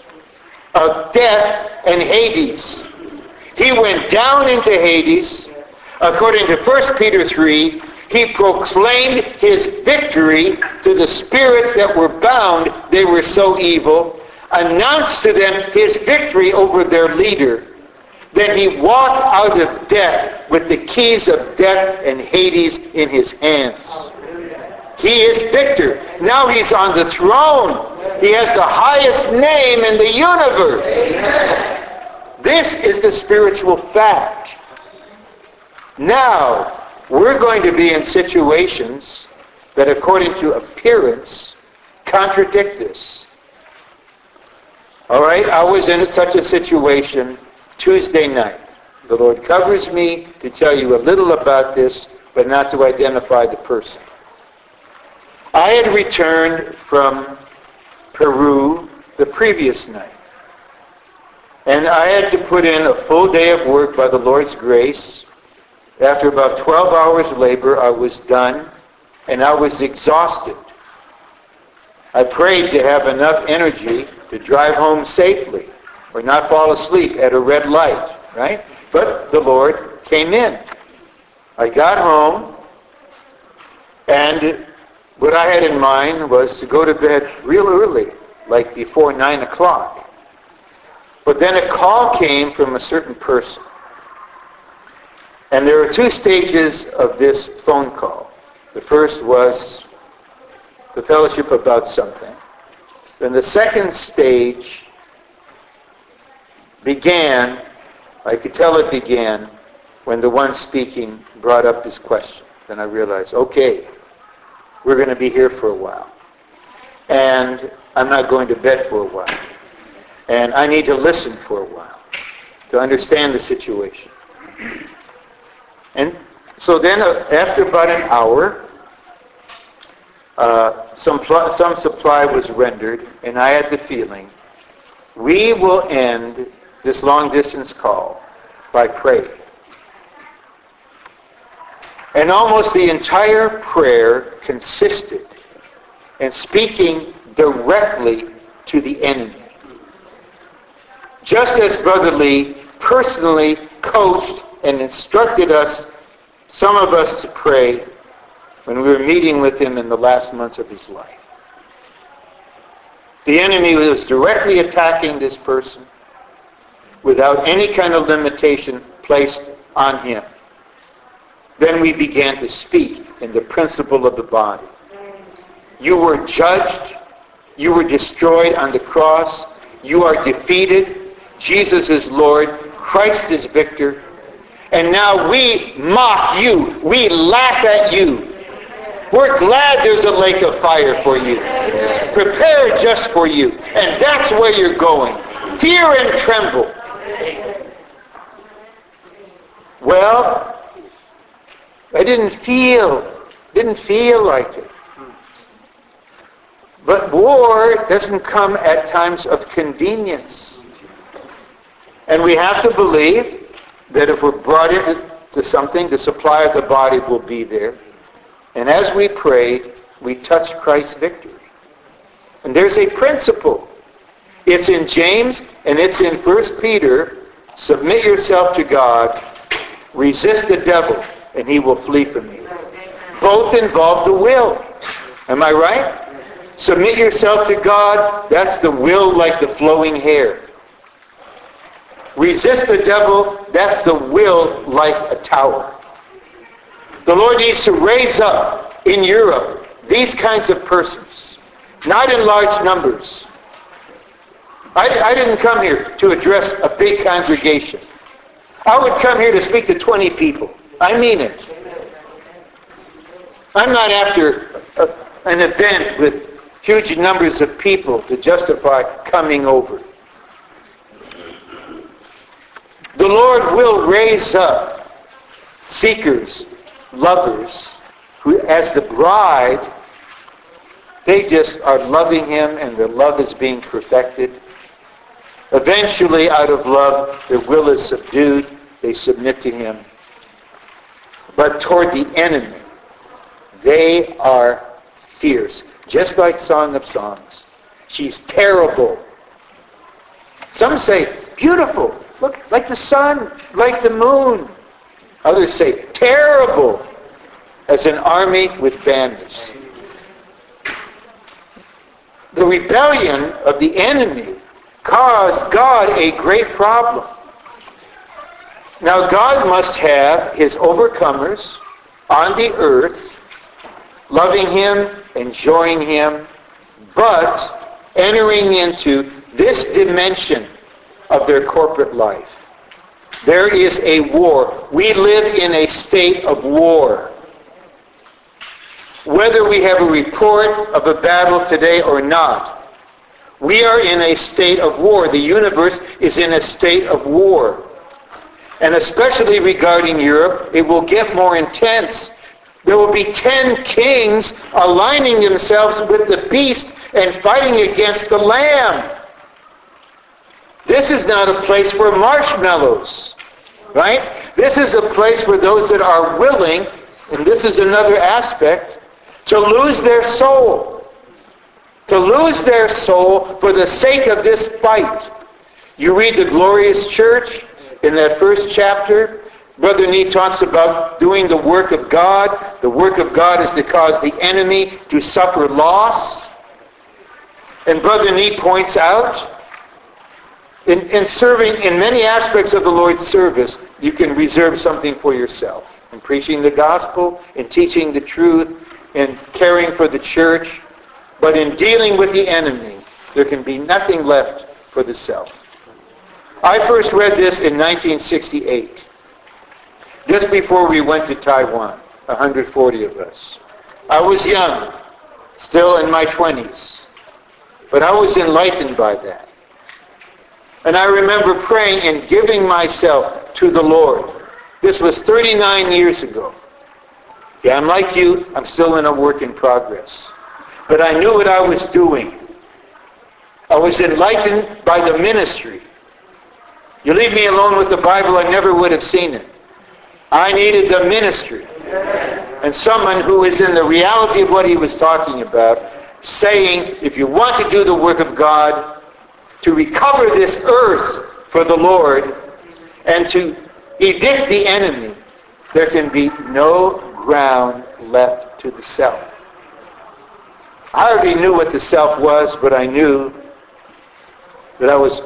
of death and Hades. He went down into Hades. According to 1 Peter 3, he proclaimed his victory to the spirits that were bound. They were so evil announced to them his victory over their leader. Then he walked out of death with the keys of death and Hades in his hands. He is victor. Now he's on the throne. He has the highest name in the universe. This is the spiritual fact. Now, we're going to be in situations that according to appearance contradict this. All right, I was in such a situation Tuesday night. The Lord covers me to tell you a little about this, but not to identify the person. I had returned from Peru the previous night. And I had to put in a full day of work by the Lord's grace. After about 12 hours labor, I was done, and I was exhausted. I prayed to have enough energy to drive home safely or not fall asleep at a red light, right? But the Lord came in. I got home, and what I had in mind was to go to bed real early, like before 9 o'clock. But then a call came from a certain person. And there were two stages of this phone call. The first was the fellowship about something. Then the second stage began, I could tell it began, when the one speaking brought up this question. Then I realized, okay, we're going to be here for a while. And I'm not going to bed for a while. And I need to listen for a while to understand the situation. And so then uh, after about an hour, uh, some, pl- some supply was rendered, and I had the feeling we will end this long distance call by praying. And almost the entire prayer consisted in speaking directly to the enemy. Just as Brother Lee personally coached and instructed us, some of us to pray when we were meeting with him in the last months of his life. The enemy was directly attacking this person without any kind of limitation placed on him. Then we began to speak in the principle of the body. You were judged. You were destroyed on the cross. You are defeated. Jesus is Lord. Christ is victor. And now we mock you. We laugh at you. We're glad there's a lake of fire for you. Prepared just for you. And that's where you're going. Fear and tremble. Well, I didn't feel, didn't feel like it. But war doesn't come at times of convenience. And we have to believe that if we're brought into something, the supply of the body will be there. And as we prayed, we touched Christ's victory. And there's a principle. It's in James and it's in 1 Peter. Submit yourself to God. Resist the devil and he will flee from you. Both involve the will. Am I right? Submit yourself to God. That's the will like the flowing hair. Resist the devil. That's the will like a tower. The Lord needs to raise up in Europe these kinds of persons, not in large numbers. I, I didn't come here to address a big congregation. I would come here to speak to 20 people. I mean it. I'm not after a, an event with huge numbers of people to justify coming over. The Lord will raise up seekers, lovers, who as the bride, they just are loving him and their love is being perfected. Eventually, out of love, their will is subdued. They submit to him. But toward the enemy, they are fierce. Just like Song of Songs. She's terrible. Some say, beautiful. Look, like the sun, like the moon. Others say, terrible, as an army with banners. The rebellion of the enemy caused God a great problem. Now God must have his overcomers on the earth, loving him, enjoying him, but entering into this dimension of their corporate life. There is a war. We live in a state of war. Whether we have a report of a battle today or not, we are in a state of war. The universe is in a state of war. And especially regarding Europe, it will get more intense. There will be ten kings aligning themselves with the beast and fighting against the lamb. This is not a place for marshmallows, right? This is a place for those that are willing, and this is another aspect, to lose their soul. To lose their soul for the sake of this fight. You read the glorious church in that first chapter. Brother Nee talks about doing the work of God. The work of God is to cause the enemy to suffer loss. And Brother Nee points out in, in serving in many aspects of the Lord's service, you can reserve something for yourself. In preaching the gospel, in teaching the truth, in caring for the church. But in dealing with the enemy, there can be nothing left for the self. I first read this in 1968, just before we went to Taiwan, 140 of us. I was young. still in my 20s. But I was enlightened by that. And I remember praying and giving myself to the Lord. This was 39 years ago. Yeah, I'm like you. I'm still in a work in progress. But I knew what I was doing. I was enlightened by the ministry. You leave me alone with the Bible, I never would have seen it. I needed the ministry. And someone who is in the reality of what he was talking about, saying, if you want to do the work of God, to recover this earth for the Lord, and to evict the enemy, there can be no ground left to the self. I already knew what the self was, but I knew that I was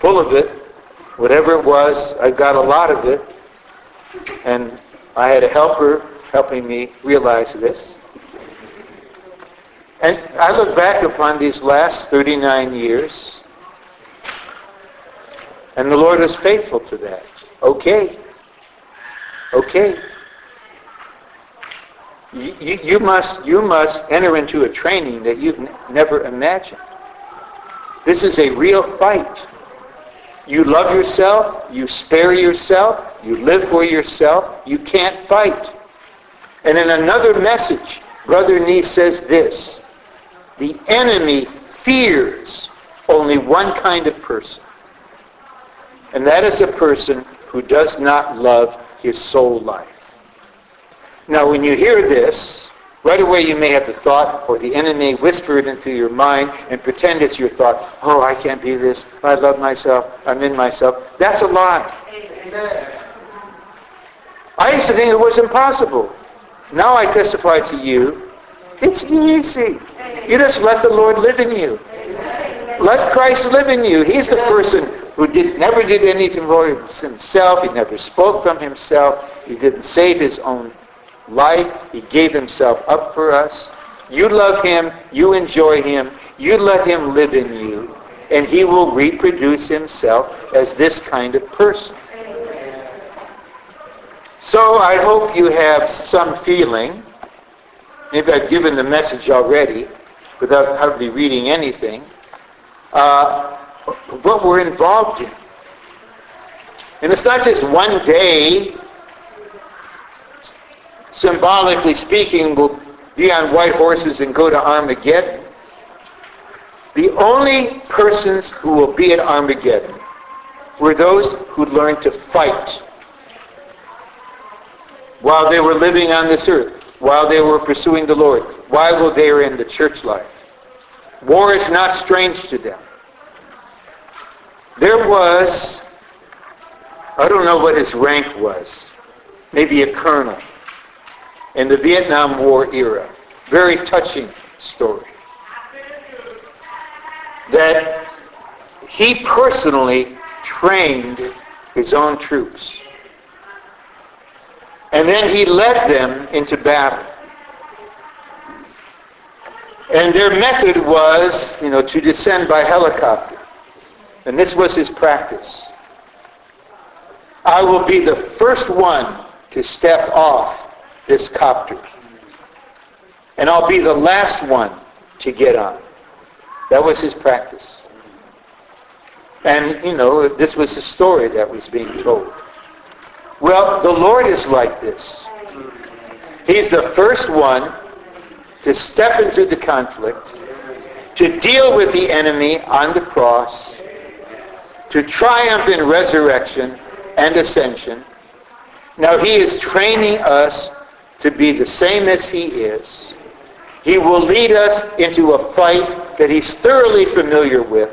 full of it. Whatever it was, I got a lot of it. And I had a helper helping me realize this. And I look back upon these last 39 years, and the Lord was faithful to that. Okay. Okay. You, you, must, you must enter into a training that you've n- never imagined. This is a real fight. You love yourself, you spare yourself, you live for yourself, you can't fight. And in another message, Brother Nee says this, the enemy fears only one kind of person. And that is a person who does not love his soul life. Now when you hear this, right away you may have the thought or the enemy whisper it into your mind and pretend it's your thought, oh, I can't be this, I love myself, I'm in myself. That's a lie. I used to think it was impossible. Now I testify to you, it's easy. You just let the Lord live in you. Let Christ live in you. He's the person who did, never did anything for himself. He never spoke from himself. He didn't save his own life. He gave himself up for us. You love him. You enjoy him. You let him live in you. And he will reproduce himself as this kind of person. So I hope you have some feeling. Maybe I've given the message already without hardly reading anything. Uh, what we're involved in. And it's not just one day, symbolically speaking, we'll be on white horses and go to Armageddon. The only persons who will be at Armageddon were those who learned to fight while they were living on this earth, while they were pursuing the Lord, while they were in the church life. War is not strange to them. There was, I don't know what his rank was, maybe a colonel in the Vietnam War era. Very touching story. That he personally trained his own troops. And then he led them into battle. And their method was, you know, to descend by helicopter. And this was his practice. I will be the first one to step off this copter. And I'll be the last one to get on. That was his practice. And, you know, this was the story that was being told. Well, the Lord is like this. He's the first one to step into the conflict, to deal with the enemy on the cross, to triumph in resurrection and ascension. Now he is training us to be the same as he is. He will lead us into a fight that he's thoroughly familiar with.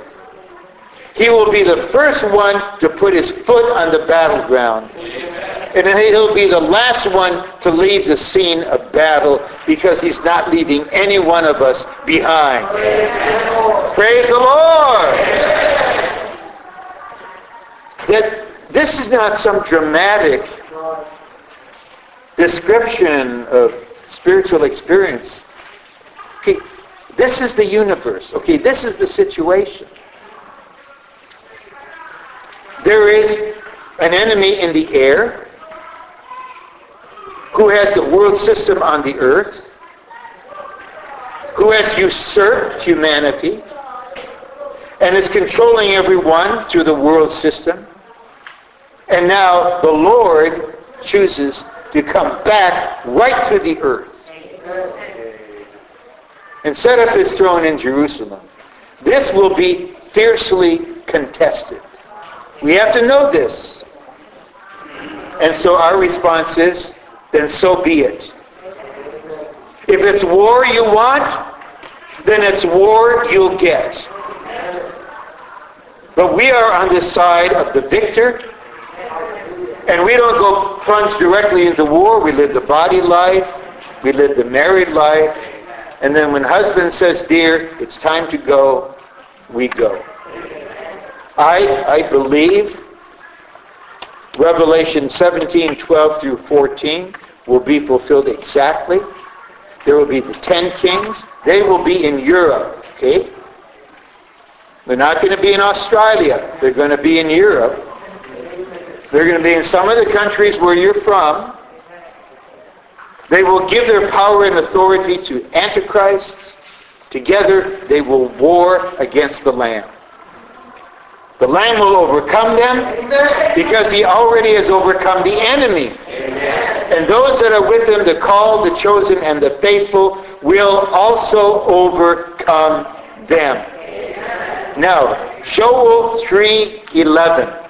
He will be the first one to put his foot on the battleground. And he'll be the last one to leave the scene of battle because he's not leaving any one of us behind. Praise the Lord! That this is not some dramatic description of spiritual experience. Okay, this is the universe. Okay, this is the situation. There is an enemy in the air who has the world system on the earth, who has usurped humanity and is controlling everyone through the world system. And now the Lord chooses to come back right to the earth and set up his throne in Jerusalem. This will be fiercely contested. We have to know this. And so our response is, then so be it. If it's war you want, then it's war you'll get. But we are on the side of the victor, and we don't go plunge directly into war. We live the body life, we live the married life, and then when husband says, dear, it's time to go, we go. I, I believe Revelation 17, 12 through 14 will be fulfilled exactly. There will be the ten kings. They will be in Europe, okay? They're not going to be in Australia. They're going to be in Europe. They're going to be in some of the countries where you're from. They will give their power and authority to Antichrist. Together, they will war against the Lamb. The Lamb will overcome them because he already has overcome the enemy. And those that are with him, the called, the chosen, and the faithful, will also overcome them. Now, Joel 3.11.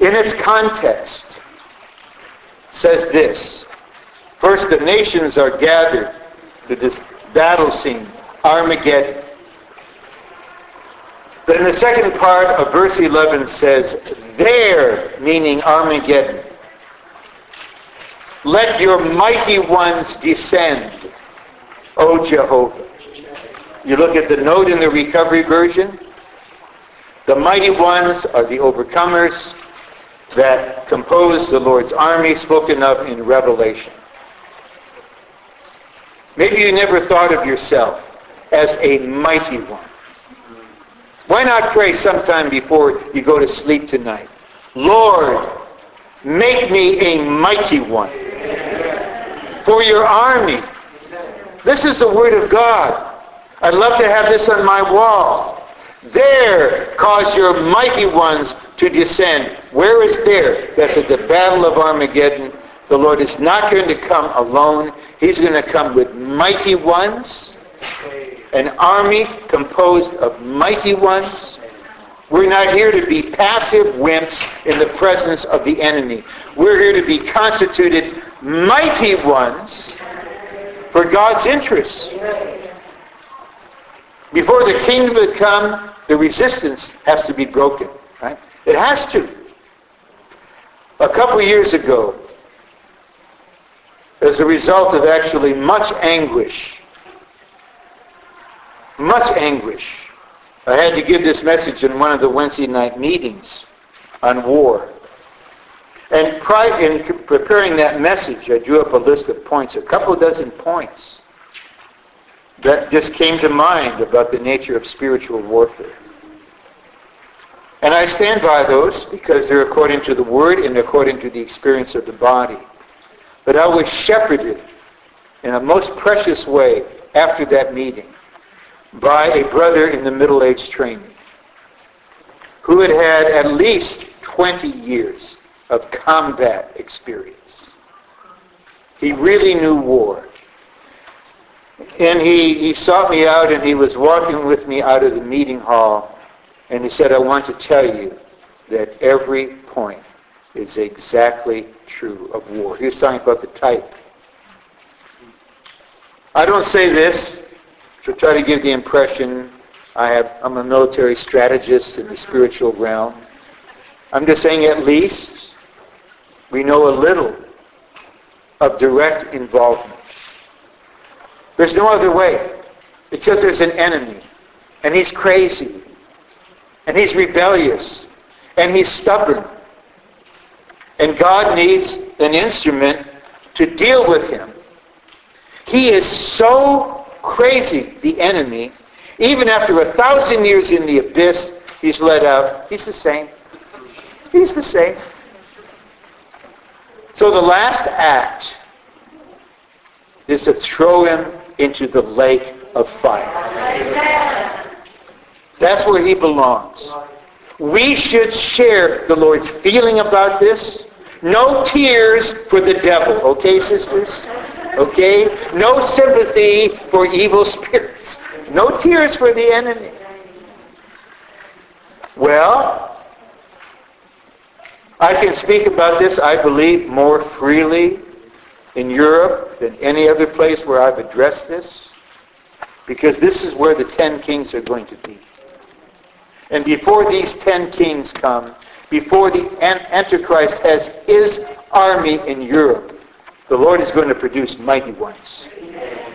In its context, says this. First, the nations are gathered to this battle scene, Armageddon. Then the second part of verse 11 says, there, meaning Armageddon, let your mighty ones descend, O Jehovah. You look at the note in the recovery version. The mighty ones are the overcomers that compose the Lord's army spoken of in Revelation. Maybe you never thought of yourself as a mighty one. Why not pray sometime before you go to sleep tonight? Lord, make me a mighty one for your army. This is the word of God. I'd love to have this on my wall. There cause your mighty ones to descend. Where is there? That's at the battle of Armageddon. The Lord is not going to come alone. He's going to come with mighty ones, an army composed of mighty ones. We're not here to be passive wimps in the presence of the enemy. We're here to be constituted mighty ones for God's interests. Before the kingdom would come, the resistance has to be broken. Right? It has to. A couple years ago, as a result of actually much anguish, much anguish, I had to give this message in one of the Wednesday night meetings on war. And in preparing that message, I drew up a list of points, a couple dozen points that just came to mind about the nature of spiritual warfare. And I stand by those because they're according to the Word and according to the experience of the body. But I was shepherded in a most precious way after that meeting by a brother in the middle age training who had had at least 20 years of combat experience. He really knew war. And he, he sought me out and he was walking with me out of the meeting hall and he said, I want to tell you that every point is exactly true of war. He was talking about the type. I don't say this to try to give the impression I have, I'm a military strategist in the spiritual realm. I'm just saying at least we know a little of direct involvement. There's no other way. Because there's an enemy. And he's crazy. And he's rebellious. And he's stubborn. And God needs an instrument to deal with him. He is so crazy, the enemy, even after a thousand years in the abyss, he's let out. He's the same. He's the same. So the last act is to throw him into the lake of fire. That's where he belongs. We should share the Lord's feeling about this. No tears for the devil, okay, sisters? Okay? No sympathy for evil spirits. No tears for the enemy. Well, I can speak about this, I believe, more freely in Europe than any other place where I've addressed this, because this is where the ten kings are going to be. And before these ten kings come, before the Antichrist has his army in Europe, the Lord is going to produce mighty ones.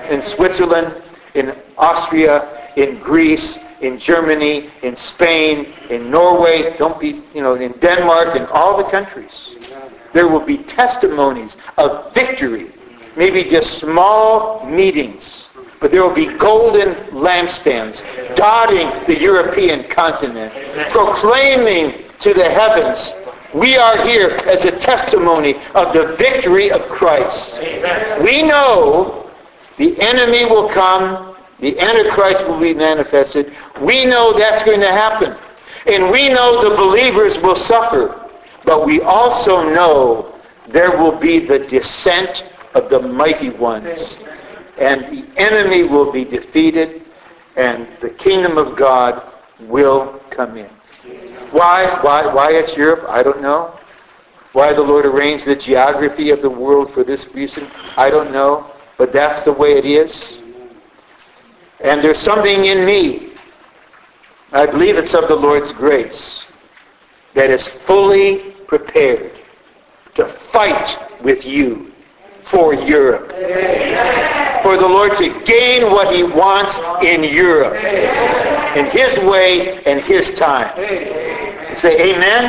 In Switzerland, in Austria, in Greece, in Germany, in Spain, in Norway, don't be, you know, in Denmark, in all the countries. There will be testimonies of victory, maybe just small meetings, but there will be golden lampstands dotting the European continent, proclaiming to the heavens, we are here as a testimony of the victory of Christ. We know the enemy will come the Antichrist will be manifested. We know that's going to happen. And we know the believers will suffer. But we also know there will be the descent of the mighty ones. And the enemy will be defeated and the kingdom of God will come in. Why? Why, why it's Europe? I don't know. Why the Lord arranged the geography of the world for this reason? I don't know. But that's the way it is. And there's something in me, I believe it's of the Lord's grace, that is fully prepared to fight with you for Europe. For the Lord to gain what he wants in Europe. In his way and his time. say amen?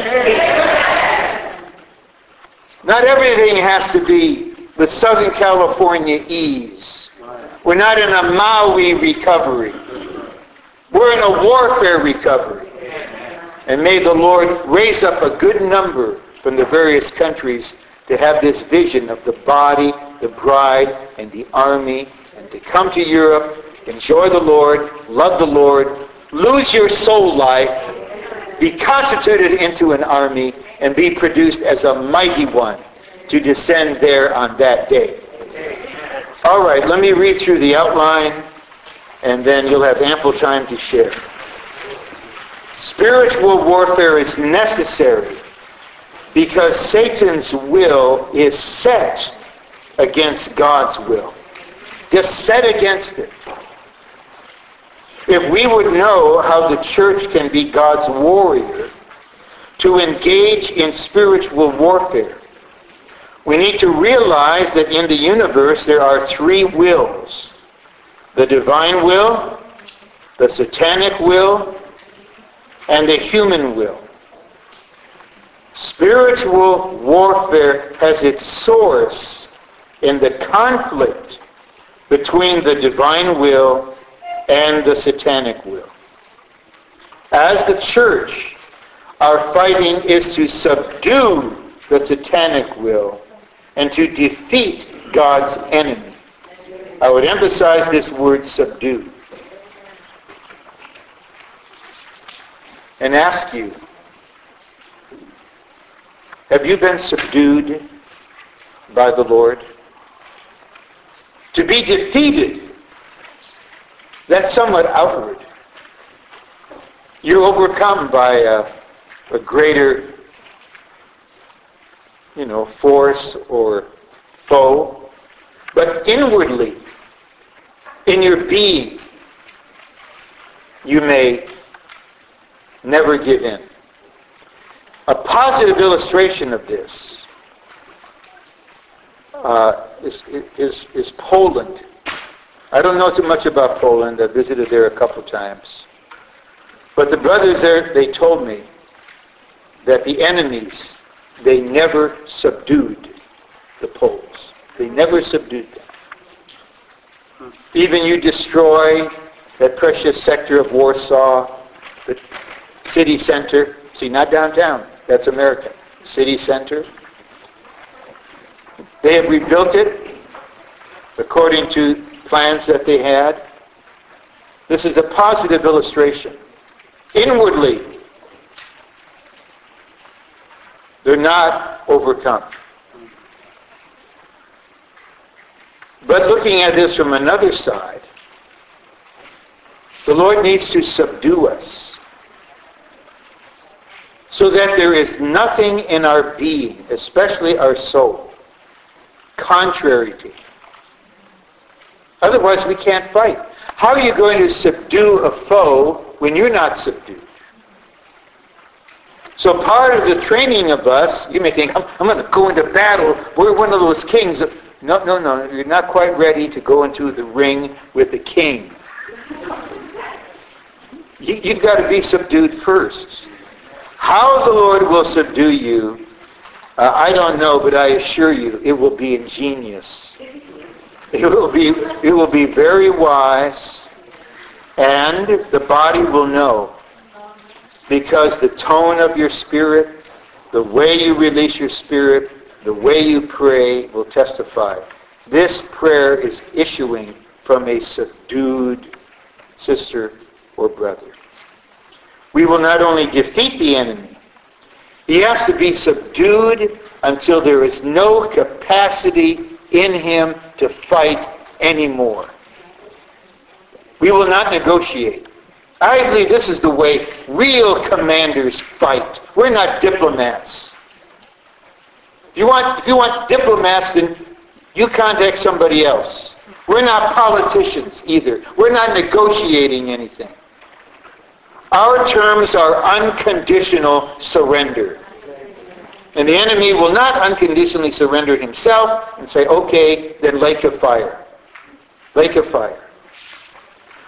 Not everything has to be the Southern California ease. We're not in a Maui recovery. We're in a warfare recovery. And may the Lord raise up a good number from the various countries to have this vision of the body, the bride, and the army, and to come to Europe, enjoy the Lord, love the Lord, lose your soul life, be constituted into an army, and be produced as a mighty one to descend there on that day. All right, let me read through the outline, and then you'll have ample time to share. Spiritual warfare is necessary because Satan's will is set against God's will. Just set against it. If we would know how the church can be God's warrior to engage in spiritual warfare, we need to realize that in the universe there are three wills. The divine will, the satanic will, and the human will. Spiritual warfare has its source in the conflict between the divine will and the satanic will. As the church, our fighting is to subdue the satanic will and to defeat God's enemy. I would emphasize this word subdue. And ask you, have you been subdued by the Lord? To be defeated, that's somewhat outward. You're overcome by a, a greater you know, force or foe, but inwardly, in your being, you may never give in. A positive illustration of this uh, is, is, is Poland. I don't know too much about Poland. I visited there a couple times. But the brothers there, they told me that the enemies they never subdued the Poles. They never subdued them. Even you destroy that precious sector of Warsaw, the city center. See, not downtown. That's America. City center. They have rebuilt it. according to plans that they had. This is a positive illustration. Inwardly, they're not overcome. But looking at this from another side, the Lord needs to subdue us so that there is nothing in our being, especially our soul, contrary to Him. Otherwise, we can't fight. How are you going to subdue a foe when you're not subdued? So part of the training of us, you may think, I'm, I'm going to go into battle. We're one of those kings. No, no, no. You're not quite ready to go into the ring with the king. You, you've got to be subdued first. How the Lord will subdue you, uh, I don't know, but I assure you, it will be ingenious. It will be, it will be very wise, and the body will know because the tone of your spirit, the way you release your spirit, the way you pray will testify. This prayer is issuing from a subdued sister or brother. We will not only defeat the enemy, he has to be subdued until there is no capacity in him to fight anymore. We will not negotiate. I believe this is the way real commanders fight. We're not diplomats. If you want, if you want diplomats, then you contact somebody else. We're not politicians either. We're not negotiating anything. Our terms are unconditional surrender. And the enemy will not unconditionally surrender himself and say, okay, then lake of fire. Lake of fire.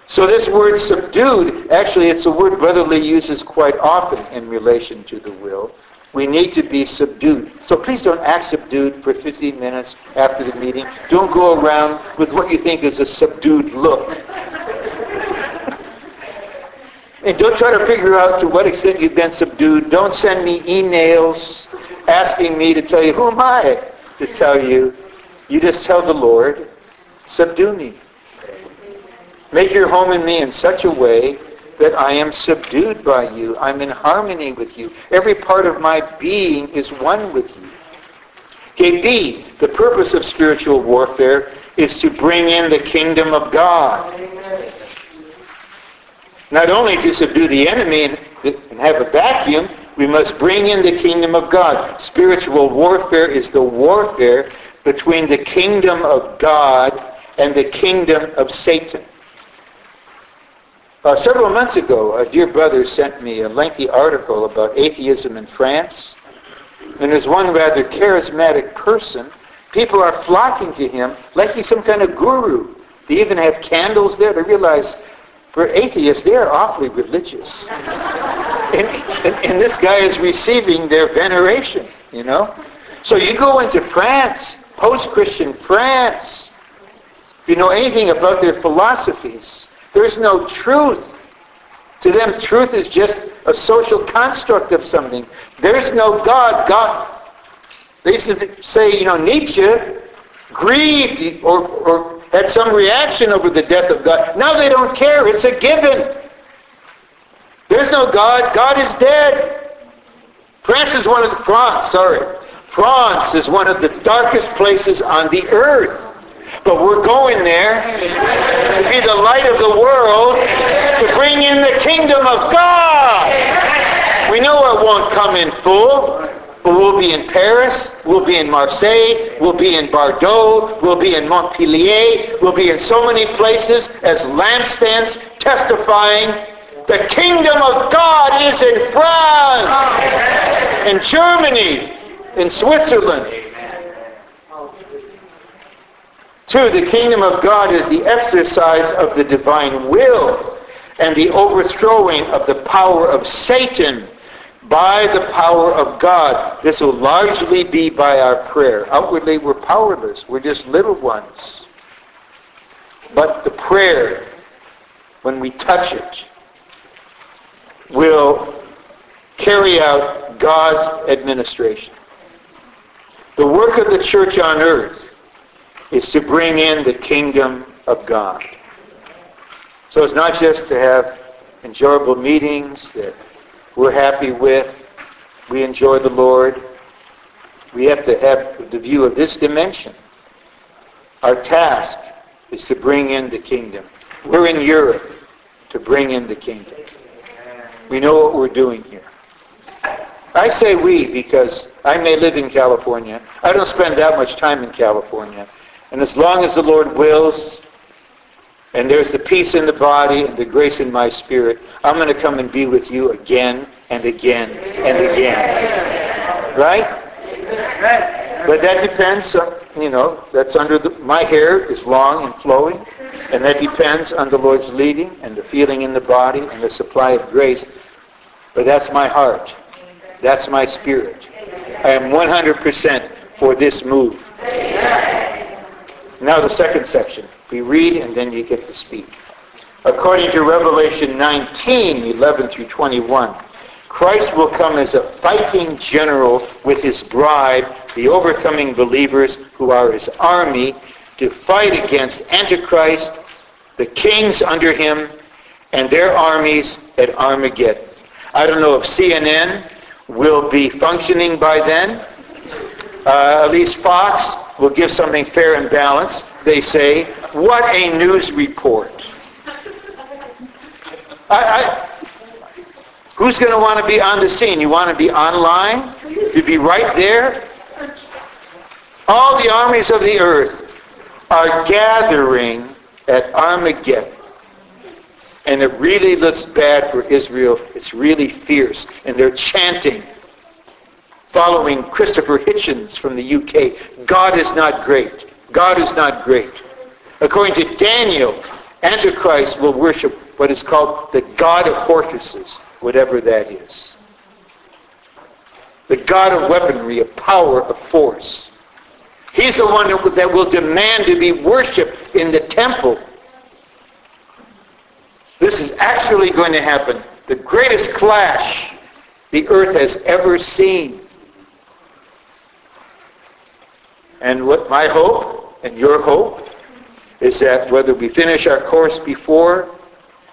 So this word subdued, actually it's a word Brother Lee uses quite often in relation to the will. We need to be subdued. So please don't act subdued for 15 minutes after the meeting. Don't go around with what you think is a subdued look. And don't try to figure out to what extent you've been subdued. Don't send me emails asking me to tell you, who am I to tell you? You just tell the Lord, subdue me. Make your home in me in such a way that I am subdued by you. I'm in harmony with you. Every part of my being is one with you. Okay, B, the purpose of spiritual warfare is to bring in the kingdom of God. Not only to subdue the enemy and, have a vacuum, we must bring in the kingdom of God. Spiritual warfare is the warfare between the kingdom of God and the kingdom of Satan. Uh, several months ago, a dear brother sent me a lengthy article about atheism in France. And there's one rather charismatic person. People are flocking to him like he's some kind of guru. They even have candles there. They realize for atheists, they are awfully religious. and, and, and this guy is receiving their veneration, you know. So you go into France, post-Christian France. If you know anything about their philosophies, there's no truth. To them, truth is just a social construct of something. There's no God. God. They used to say, you know, Nietzsche grieved or, or had some reaction over the death of God. Now they don't care. It's a given. There's no God. God is dead. France is one of the, France, sorry. France is one of the darkest places on the earth. But we're going there to be the light of the world, to bring in the kingdom of God. We know it won't come in full, but we'll be in Paris, we'll be in Marseille, we'll be in Bordeaux, we'll be in Montpellier, we'll be in so many places as lampstands testifying the kingdom of God is in France, in Germany, in Switzerland. Two, the kingdom of God is the exercise of the divine will and the overthrowing of the power of Satan by the power of God. This will largely be by our prayer. Outwardly, we're powerless. We're just little ones. But the prayer, when we touch it, will carry out God's administration. The work of the church on earth is to bring in the kingdom of God. So it's not just to have enjoyable meetings that we're happy with, we enjoy the Lord. We have to have the view of this dimension. Our task is to bring in the kingdom. We're in Europe to bring in the kingdom. We know what we're doing here. I say we because I may live in California. I don't spend that much time in California. And as long as the Lord wills, and there's the peace in the body and the grace in my spirit, I'm going to come and be with you again and again and again. Right? But that depends, on, you know, that's under the, my hair is long and flowing, and that depends on the Lord's leading and the feeling in the body and the supply of grace. But that's my heart. That's my spirit. I am 100% for this move. Now the second section. We read and then you get to speak. According to Revelation 19, 11 through 21, Christ will come as a fighting general with his bride, the overcoming believers who are his army, to fight against Antichrist, the kings under him, and their armies at Armageddon. I don't know if CNN will be functioning by then. Uh, at least Fox will give something fair and balanced. They say, what a news report. I, I, who's going to want to be on the scene? You want to be online? To be right there? All the armies of the earth are gathering at Armageddon. And it really looks bad for Israel. It's really fierce. And they're chanting, following Christopher Hitchens from the UK, God is not great. God is not great. According to Daniel, Antichrist will worship what is called the God of fortresses, whatever that is. The God of weaponry, of power, of force. He's the one that will demand to be worshipped in the temple this is actually going to happen. The greatest clash the earth has ever seen. And what my hope and your hope is that whether we finish our course before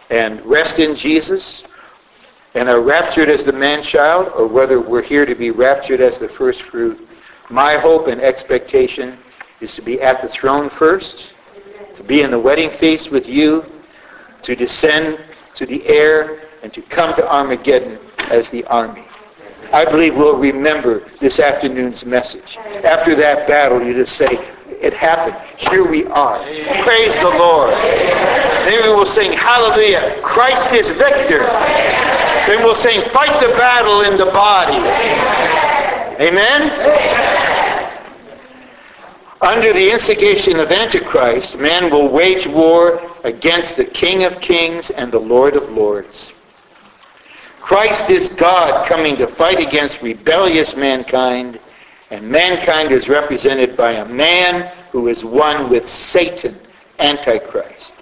and rest in Jesus and are raptured as the man-child or whether we're here to be raptured as the first fruit, my hope and expectation is to be at the throne first, to be in the wedding feast with you, to descend to the air and to come to Armageddon as the army. I believe we'll remember this afternoon's message. After that battle, you just say, it happened. Here we are. Praise the Lord. Then we will sing, hallelujah, Christ is victor. Then we'll sing, fight the battle in the body. Amen? Under the instigation of Antichrist, man will wage war against the King of kings and the Lord of lords. Christ is God coming to fight against rebellious mankind, and mankind is represented by a man who is one with Satan, Antichrist.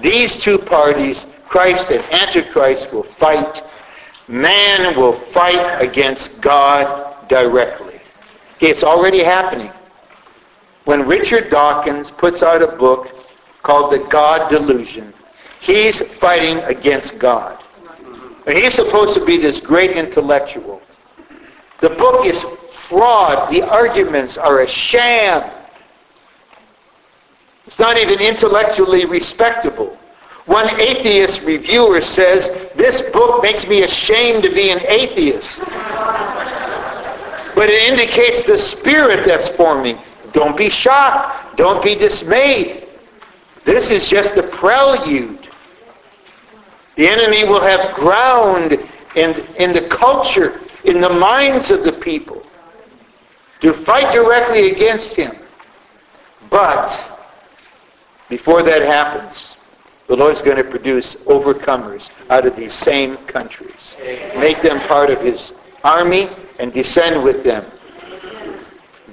These two parties, Christ and Antichrist, will fight. Man will fight against God directly. It's already happening when Richard Dawkins puts out a book called The God Delusion, he's fighting against God. He's supposed to be this great intellectual. The book is fraud. The arguments are a sham. It's not even intellectually respectable. One atheist reviewer says, this book makes me ashamed to be an atheist. But it indicates the spirit that's forming. Don't be shocked. Don't be dismayed. This is just the prelude. The enemy will have ground in, in the culture, in the minds of the people to fight directly against him. But before that happens, the Lord's going to produce overcomers out of these same countries. Make them part of his army and descend with them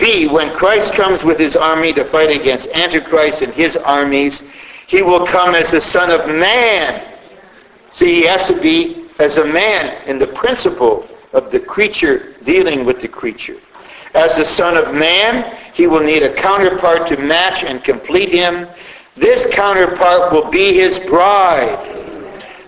B, when Christ comes with his army to fight against Antichrist and his armies, he will come as the Son of Man. See, he has to be as a man in the principle of the creature dealing with the creature. As the Son of Man, he will need a counterpart to match and complete him. This counterpart will be his bride.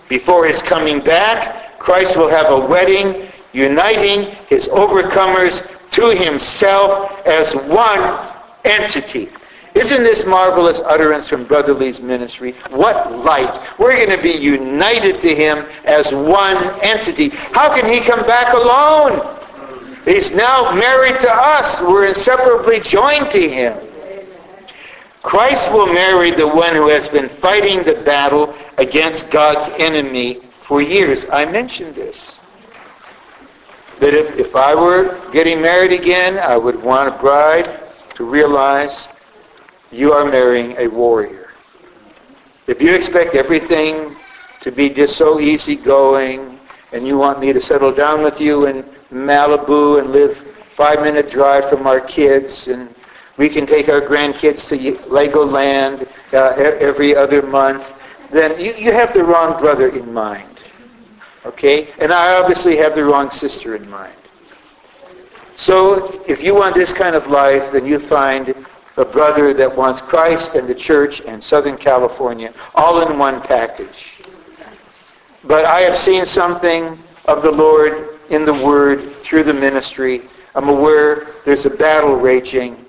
Before his coming back, Christ will have a wedding uniting his overcomers to himself as one entity. Isn't this marvelous utterance from Brother Lee's ministry? What light. We're going to be united to him as one entity. How can he come back alone? He's now married to us. We're inseparably joined to him. Christ will marry the one who has been fighting the battle against God's enemy for years. I mentioned this. That if, if I were getting married again, I would want a bride to realize you are marrying a warrior. If you expect everything to be just so easygoing and you want me to settle down with you in Malibu and live five-minute drive from our kids and we can take our grandkids to Legoland uh, every other month, then you, you have the wrong brother in mind. Okay? And I obviously have the wrong sister in mind. So if you want this kind of life, then you find a brother that wants Christ and the church and Southern California all in one package. But I have seen something of the Lord in the Word through the ministry. I'm aware there's a battle raging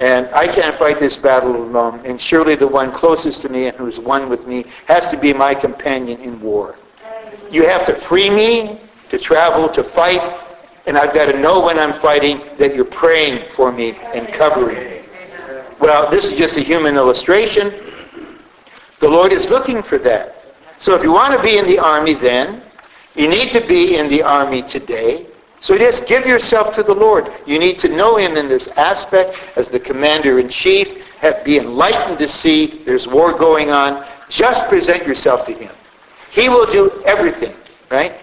and I can't fight this battle alone. And surely the one closest to me and who's one with me has to be my companion in war. You have to free me to travel, to fight, and I've got to know when I'm fighting that you're praying for me and covering me. Well, this is just a human illustration. The Lord is looking for that. So if you want to be in the army then, you need to be in the army today. So just give yourself to the Lord. You need to know him in this aspect as the commander-in-chief. Have, be enlightened to see there's war going on. Just present yourself to him. He will do everything, right?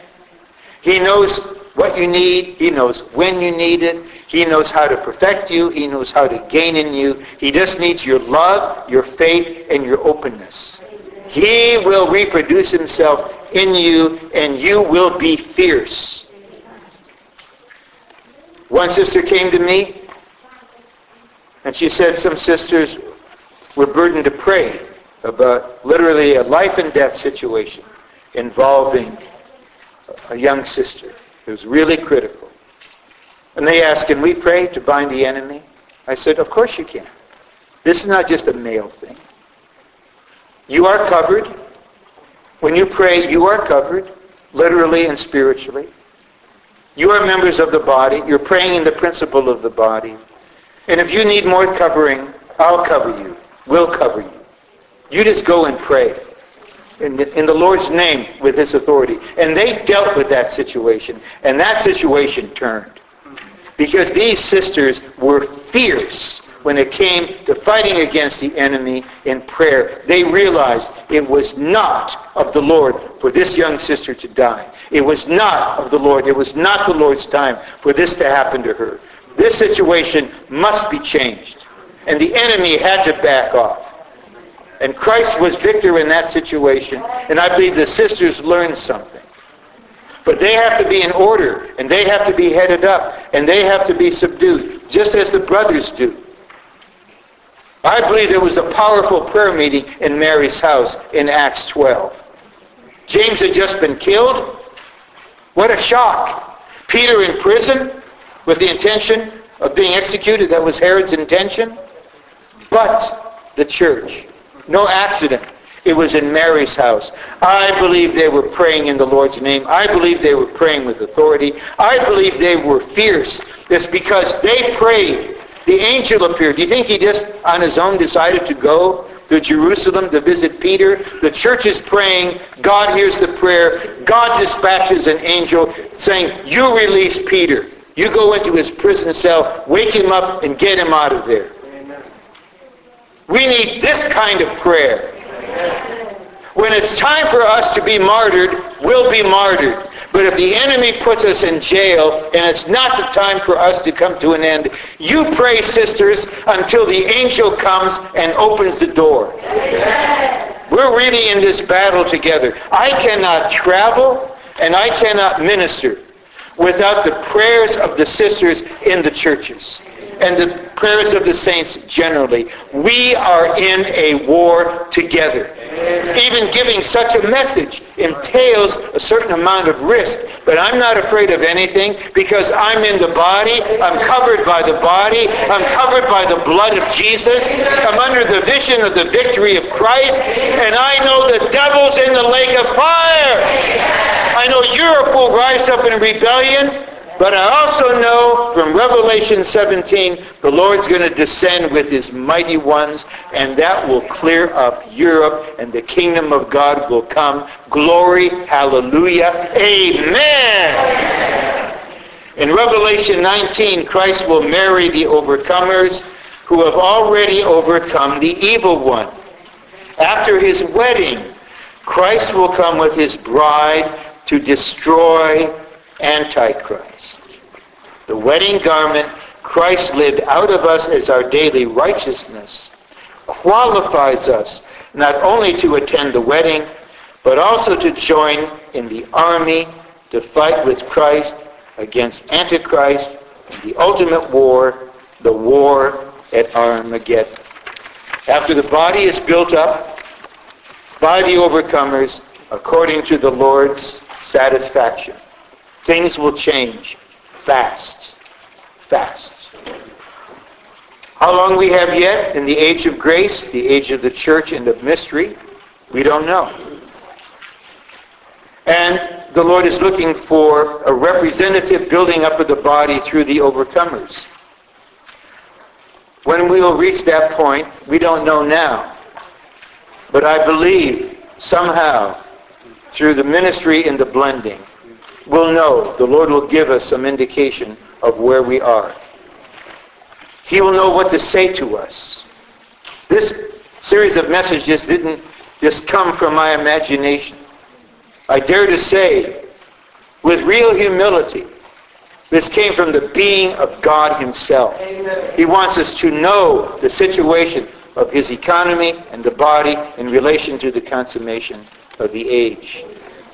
He knows what you need. He knows when you need it. He knows how to perfect you. He knows how to gain in you. He just needs your love, your faith, and your openness. He will reproduce himself in you, and you will be fierce. One sister came to me, and she said some sisters were burdened to pray about literally a life and death situation involving a young sister. It was really critical. And they asked, can we pray to bind the enemy? I said, of course you can. This is not just a male thing. You are covered. When you pray, you are covered, literally and spiritually. You are members of the body. You're praying in the principle of the body. And if you need more covering, I'll cover you. We'll cover you. You just go and pray in the, in the Lord's name with his authority. And they dealt with that situation. And that situation turned. Because these sisters were fierce when it came to fighting against the enemy in prayer. They realized it was not of the Lord for this young sister to die. It was not of the Lord. It was not the Lord's time for this to happen to her. This situation must be changed. And the enemy had to back off. And Christ was victor in that situation. And I believe the sisters learned something. But they have to be in order, and they have to be headed up, and they have to be subdued, just as the brothers do. I believe there was a powerful prayer meeting in Mary's house in Acts 12. James had just been killed. What a shock. Peter in prison with the intention of being executed. That was Herod's intention. But the church. No accident. It was in Mary's house. I believe they were praying in the Lord's name. I believe they were praying with authority. I believe they were fierce. It's because they prayed. The angel appeared. Do you think he just on his own decided to go to Jerusalem to visit Peter? The church is praying. God hears the prayer. God dispatches an angel saying, you release Peter. You go into his prison cell, wake him up, and get him out of there. We need this kind of prayer. When it's time for us to be martyred, we'll be martyred. But if the enemy puts us in jail and it's not the time for us to come to an end, you pray, sisters, until the angel comes and opens the door. We're really in this battle together. I cannot travel and I cannot minister without the prayers of the sisters in the churches and the prayers of the saints generally. We are in a war together. Even giving such a message entails a certain amount of risk. But I'm not afraid of anything because I'm in the body. I'm covered by the body. I'm covered by the blood of Jesus. I'm under the vision of the victory of Christ. And I know the devil's in the lake of fire. I know Europe will rise up in rebellion. But I also know from Revelation 17, the Lord's going to descend with his mighty ones, and that will clear up Europe, and the kingdom of God will come. Glory, hallelujah, amen. In Revelation 19, Christ will marry the overcomers who have already overcome the evil one. After his wedding, Christ will come with his bride to destroy Antichrist. The wedding garment Christ lived out of us as our daily righteousness qualifies us not only to attend the wedding, but also to join in the army to fight with Christ against Antichrist, in the ultimate war, the war at Armageddon. After the body is built up by the overcomers according to the Lord's satisfaction, things will change fast. Fast. How long we have yet in the age of grace, the age of the church and of mystery, we don't know. And the Lord is looking for a representative building up of the body through the overcomers. When we will reach that point, we don't know now. But I believe somehow through the ministry and the blending, we'll know. The Lord will give us some indication of where we are. He will know what to say to us. This series of messages didn't just come from my imagination. I dare to say, with real humility, this came from the being of God himself. Amen. He wants us to know the situation of his economy and the body in relation to the consummation of the age.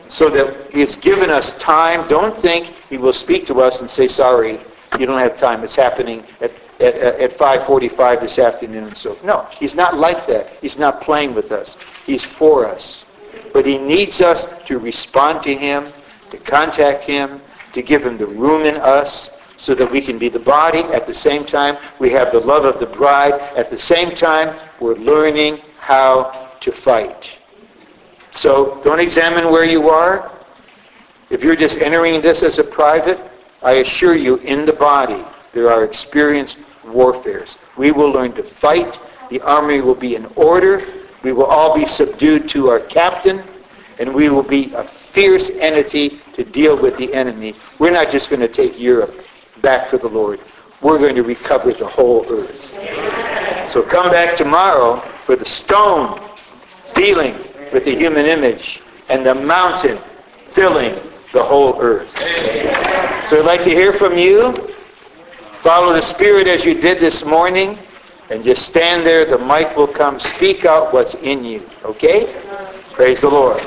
So that he has given us time. Don't think he will speak to us and say, sorry, you don't have time. It's happening at, at, at 5.45 this afternoon. So no, he's not like that. He's not playing with us. He's for us. But he needs us to respond to him, to contact him, to give him the room in us so that we can be the body. At the same time, we have the love of the bride. At the same time, we're learning how to fight. So don't examine where you are. If you're just entering this as a private, I assure you, in the body, there are experienced warfares. We will learn to fight. The army will be in order. We will all be subdued to our captain, and we will be a fierce entity to deal with the enemy. We're not just going to take Europe back for the Lord. We're going to recover the whole earth. So come back tomorrow for the stone dealing with the human image and the mountain filling the whole earth. So I'd like to hear from you. Follow the Spirit as you did this morning and just stand there. The mic will come. Speak out what's in you. Okay? Praise the Lord.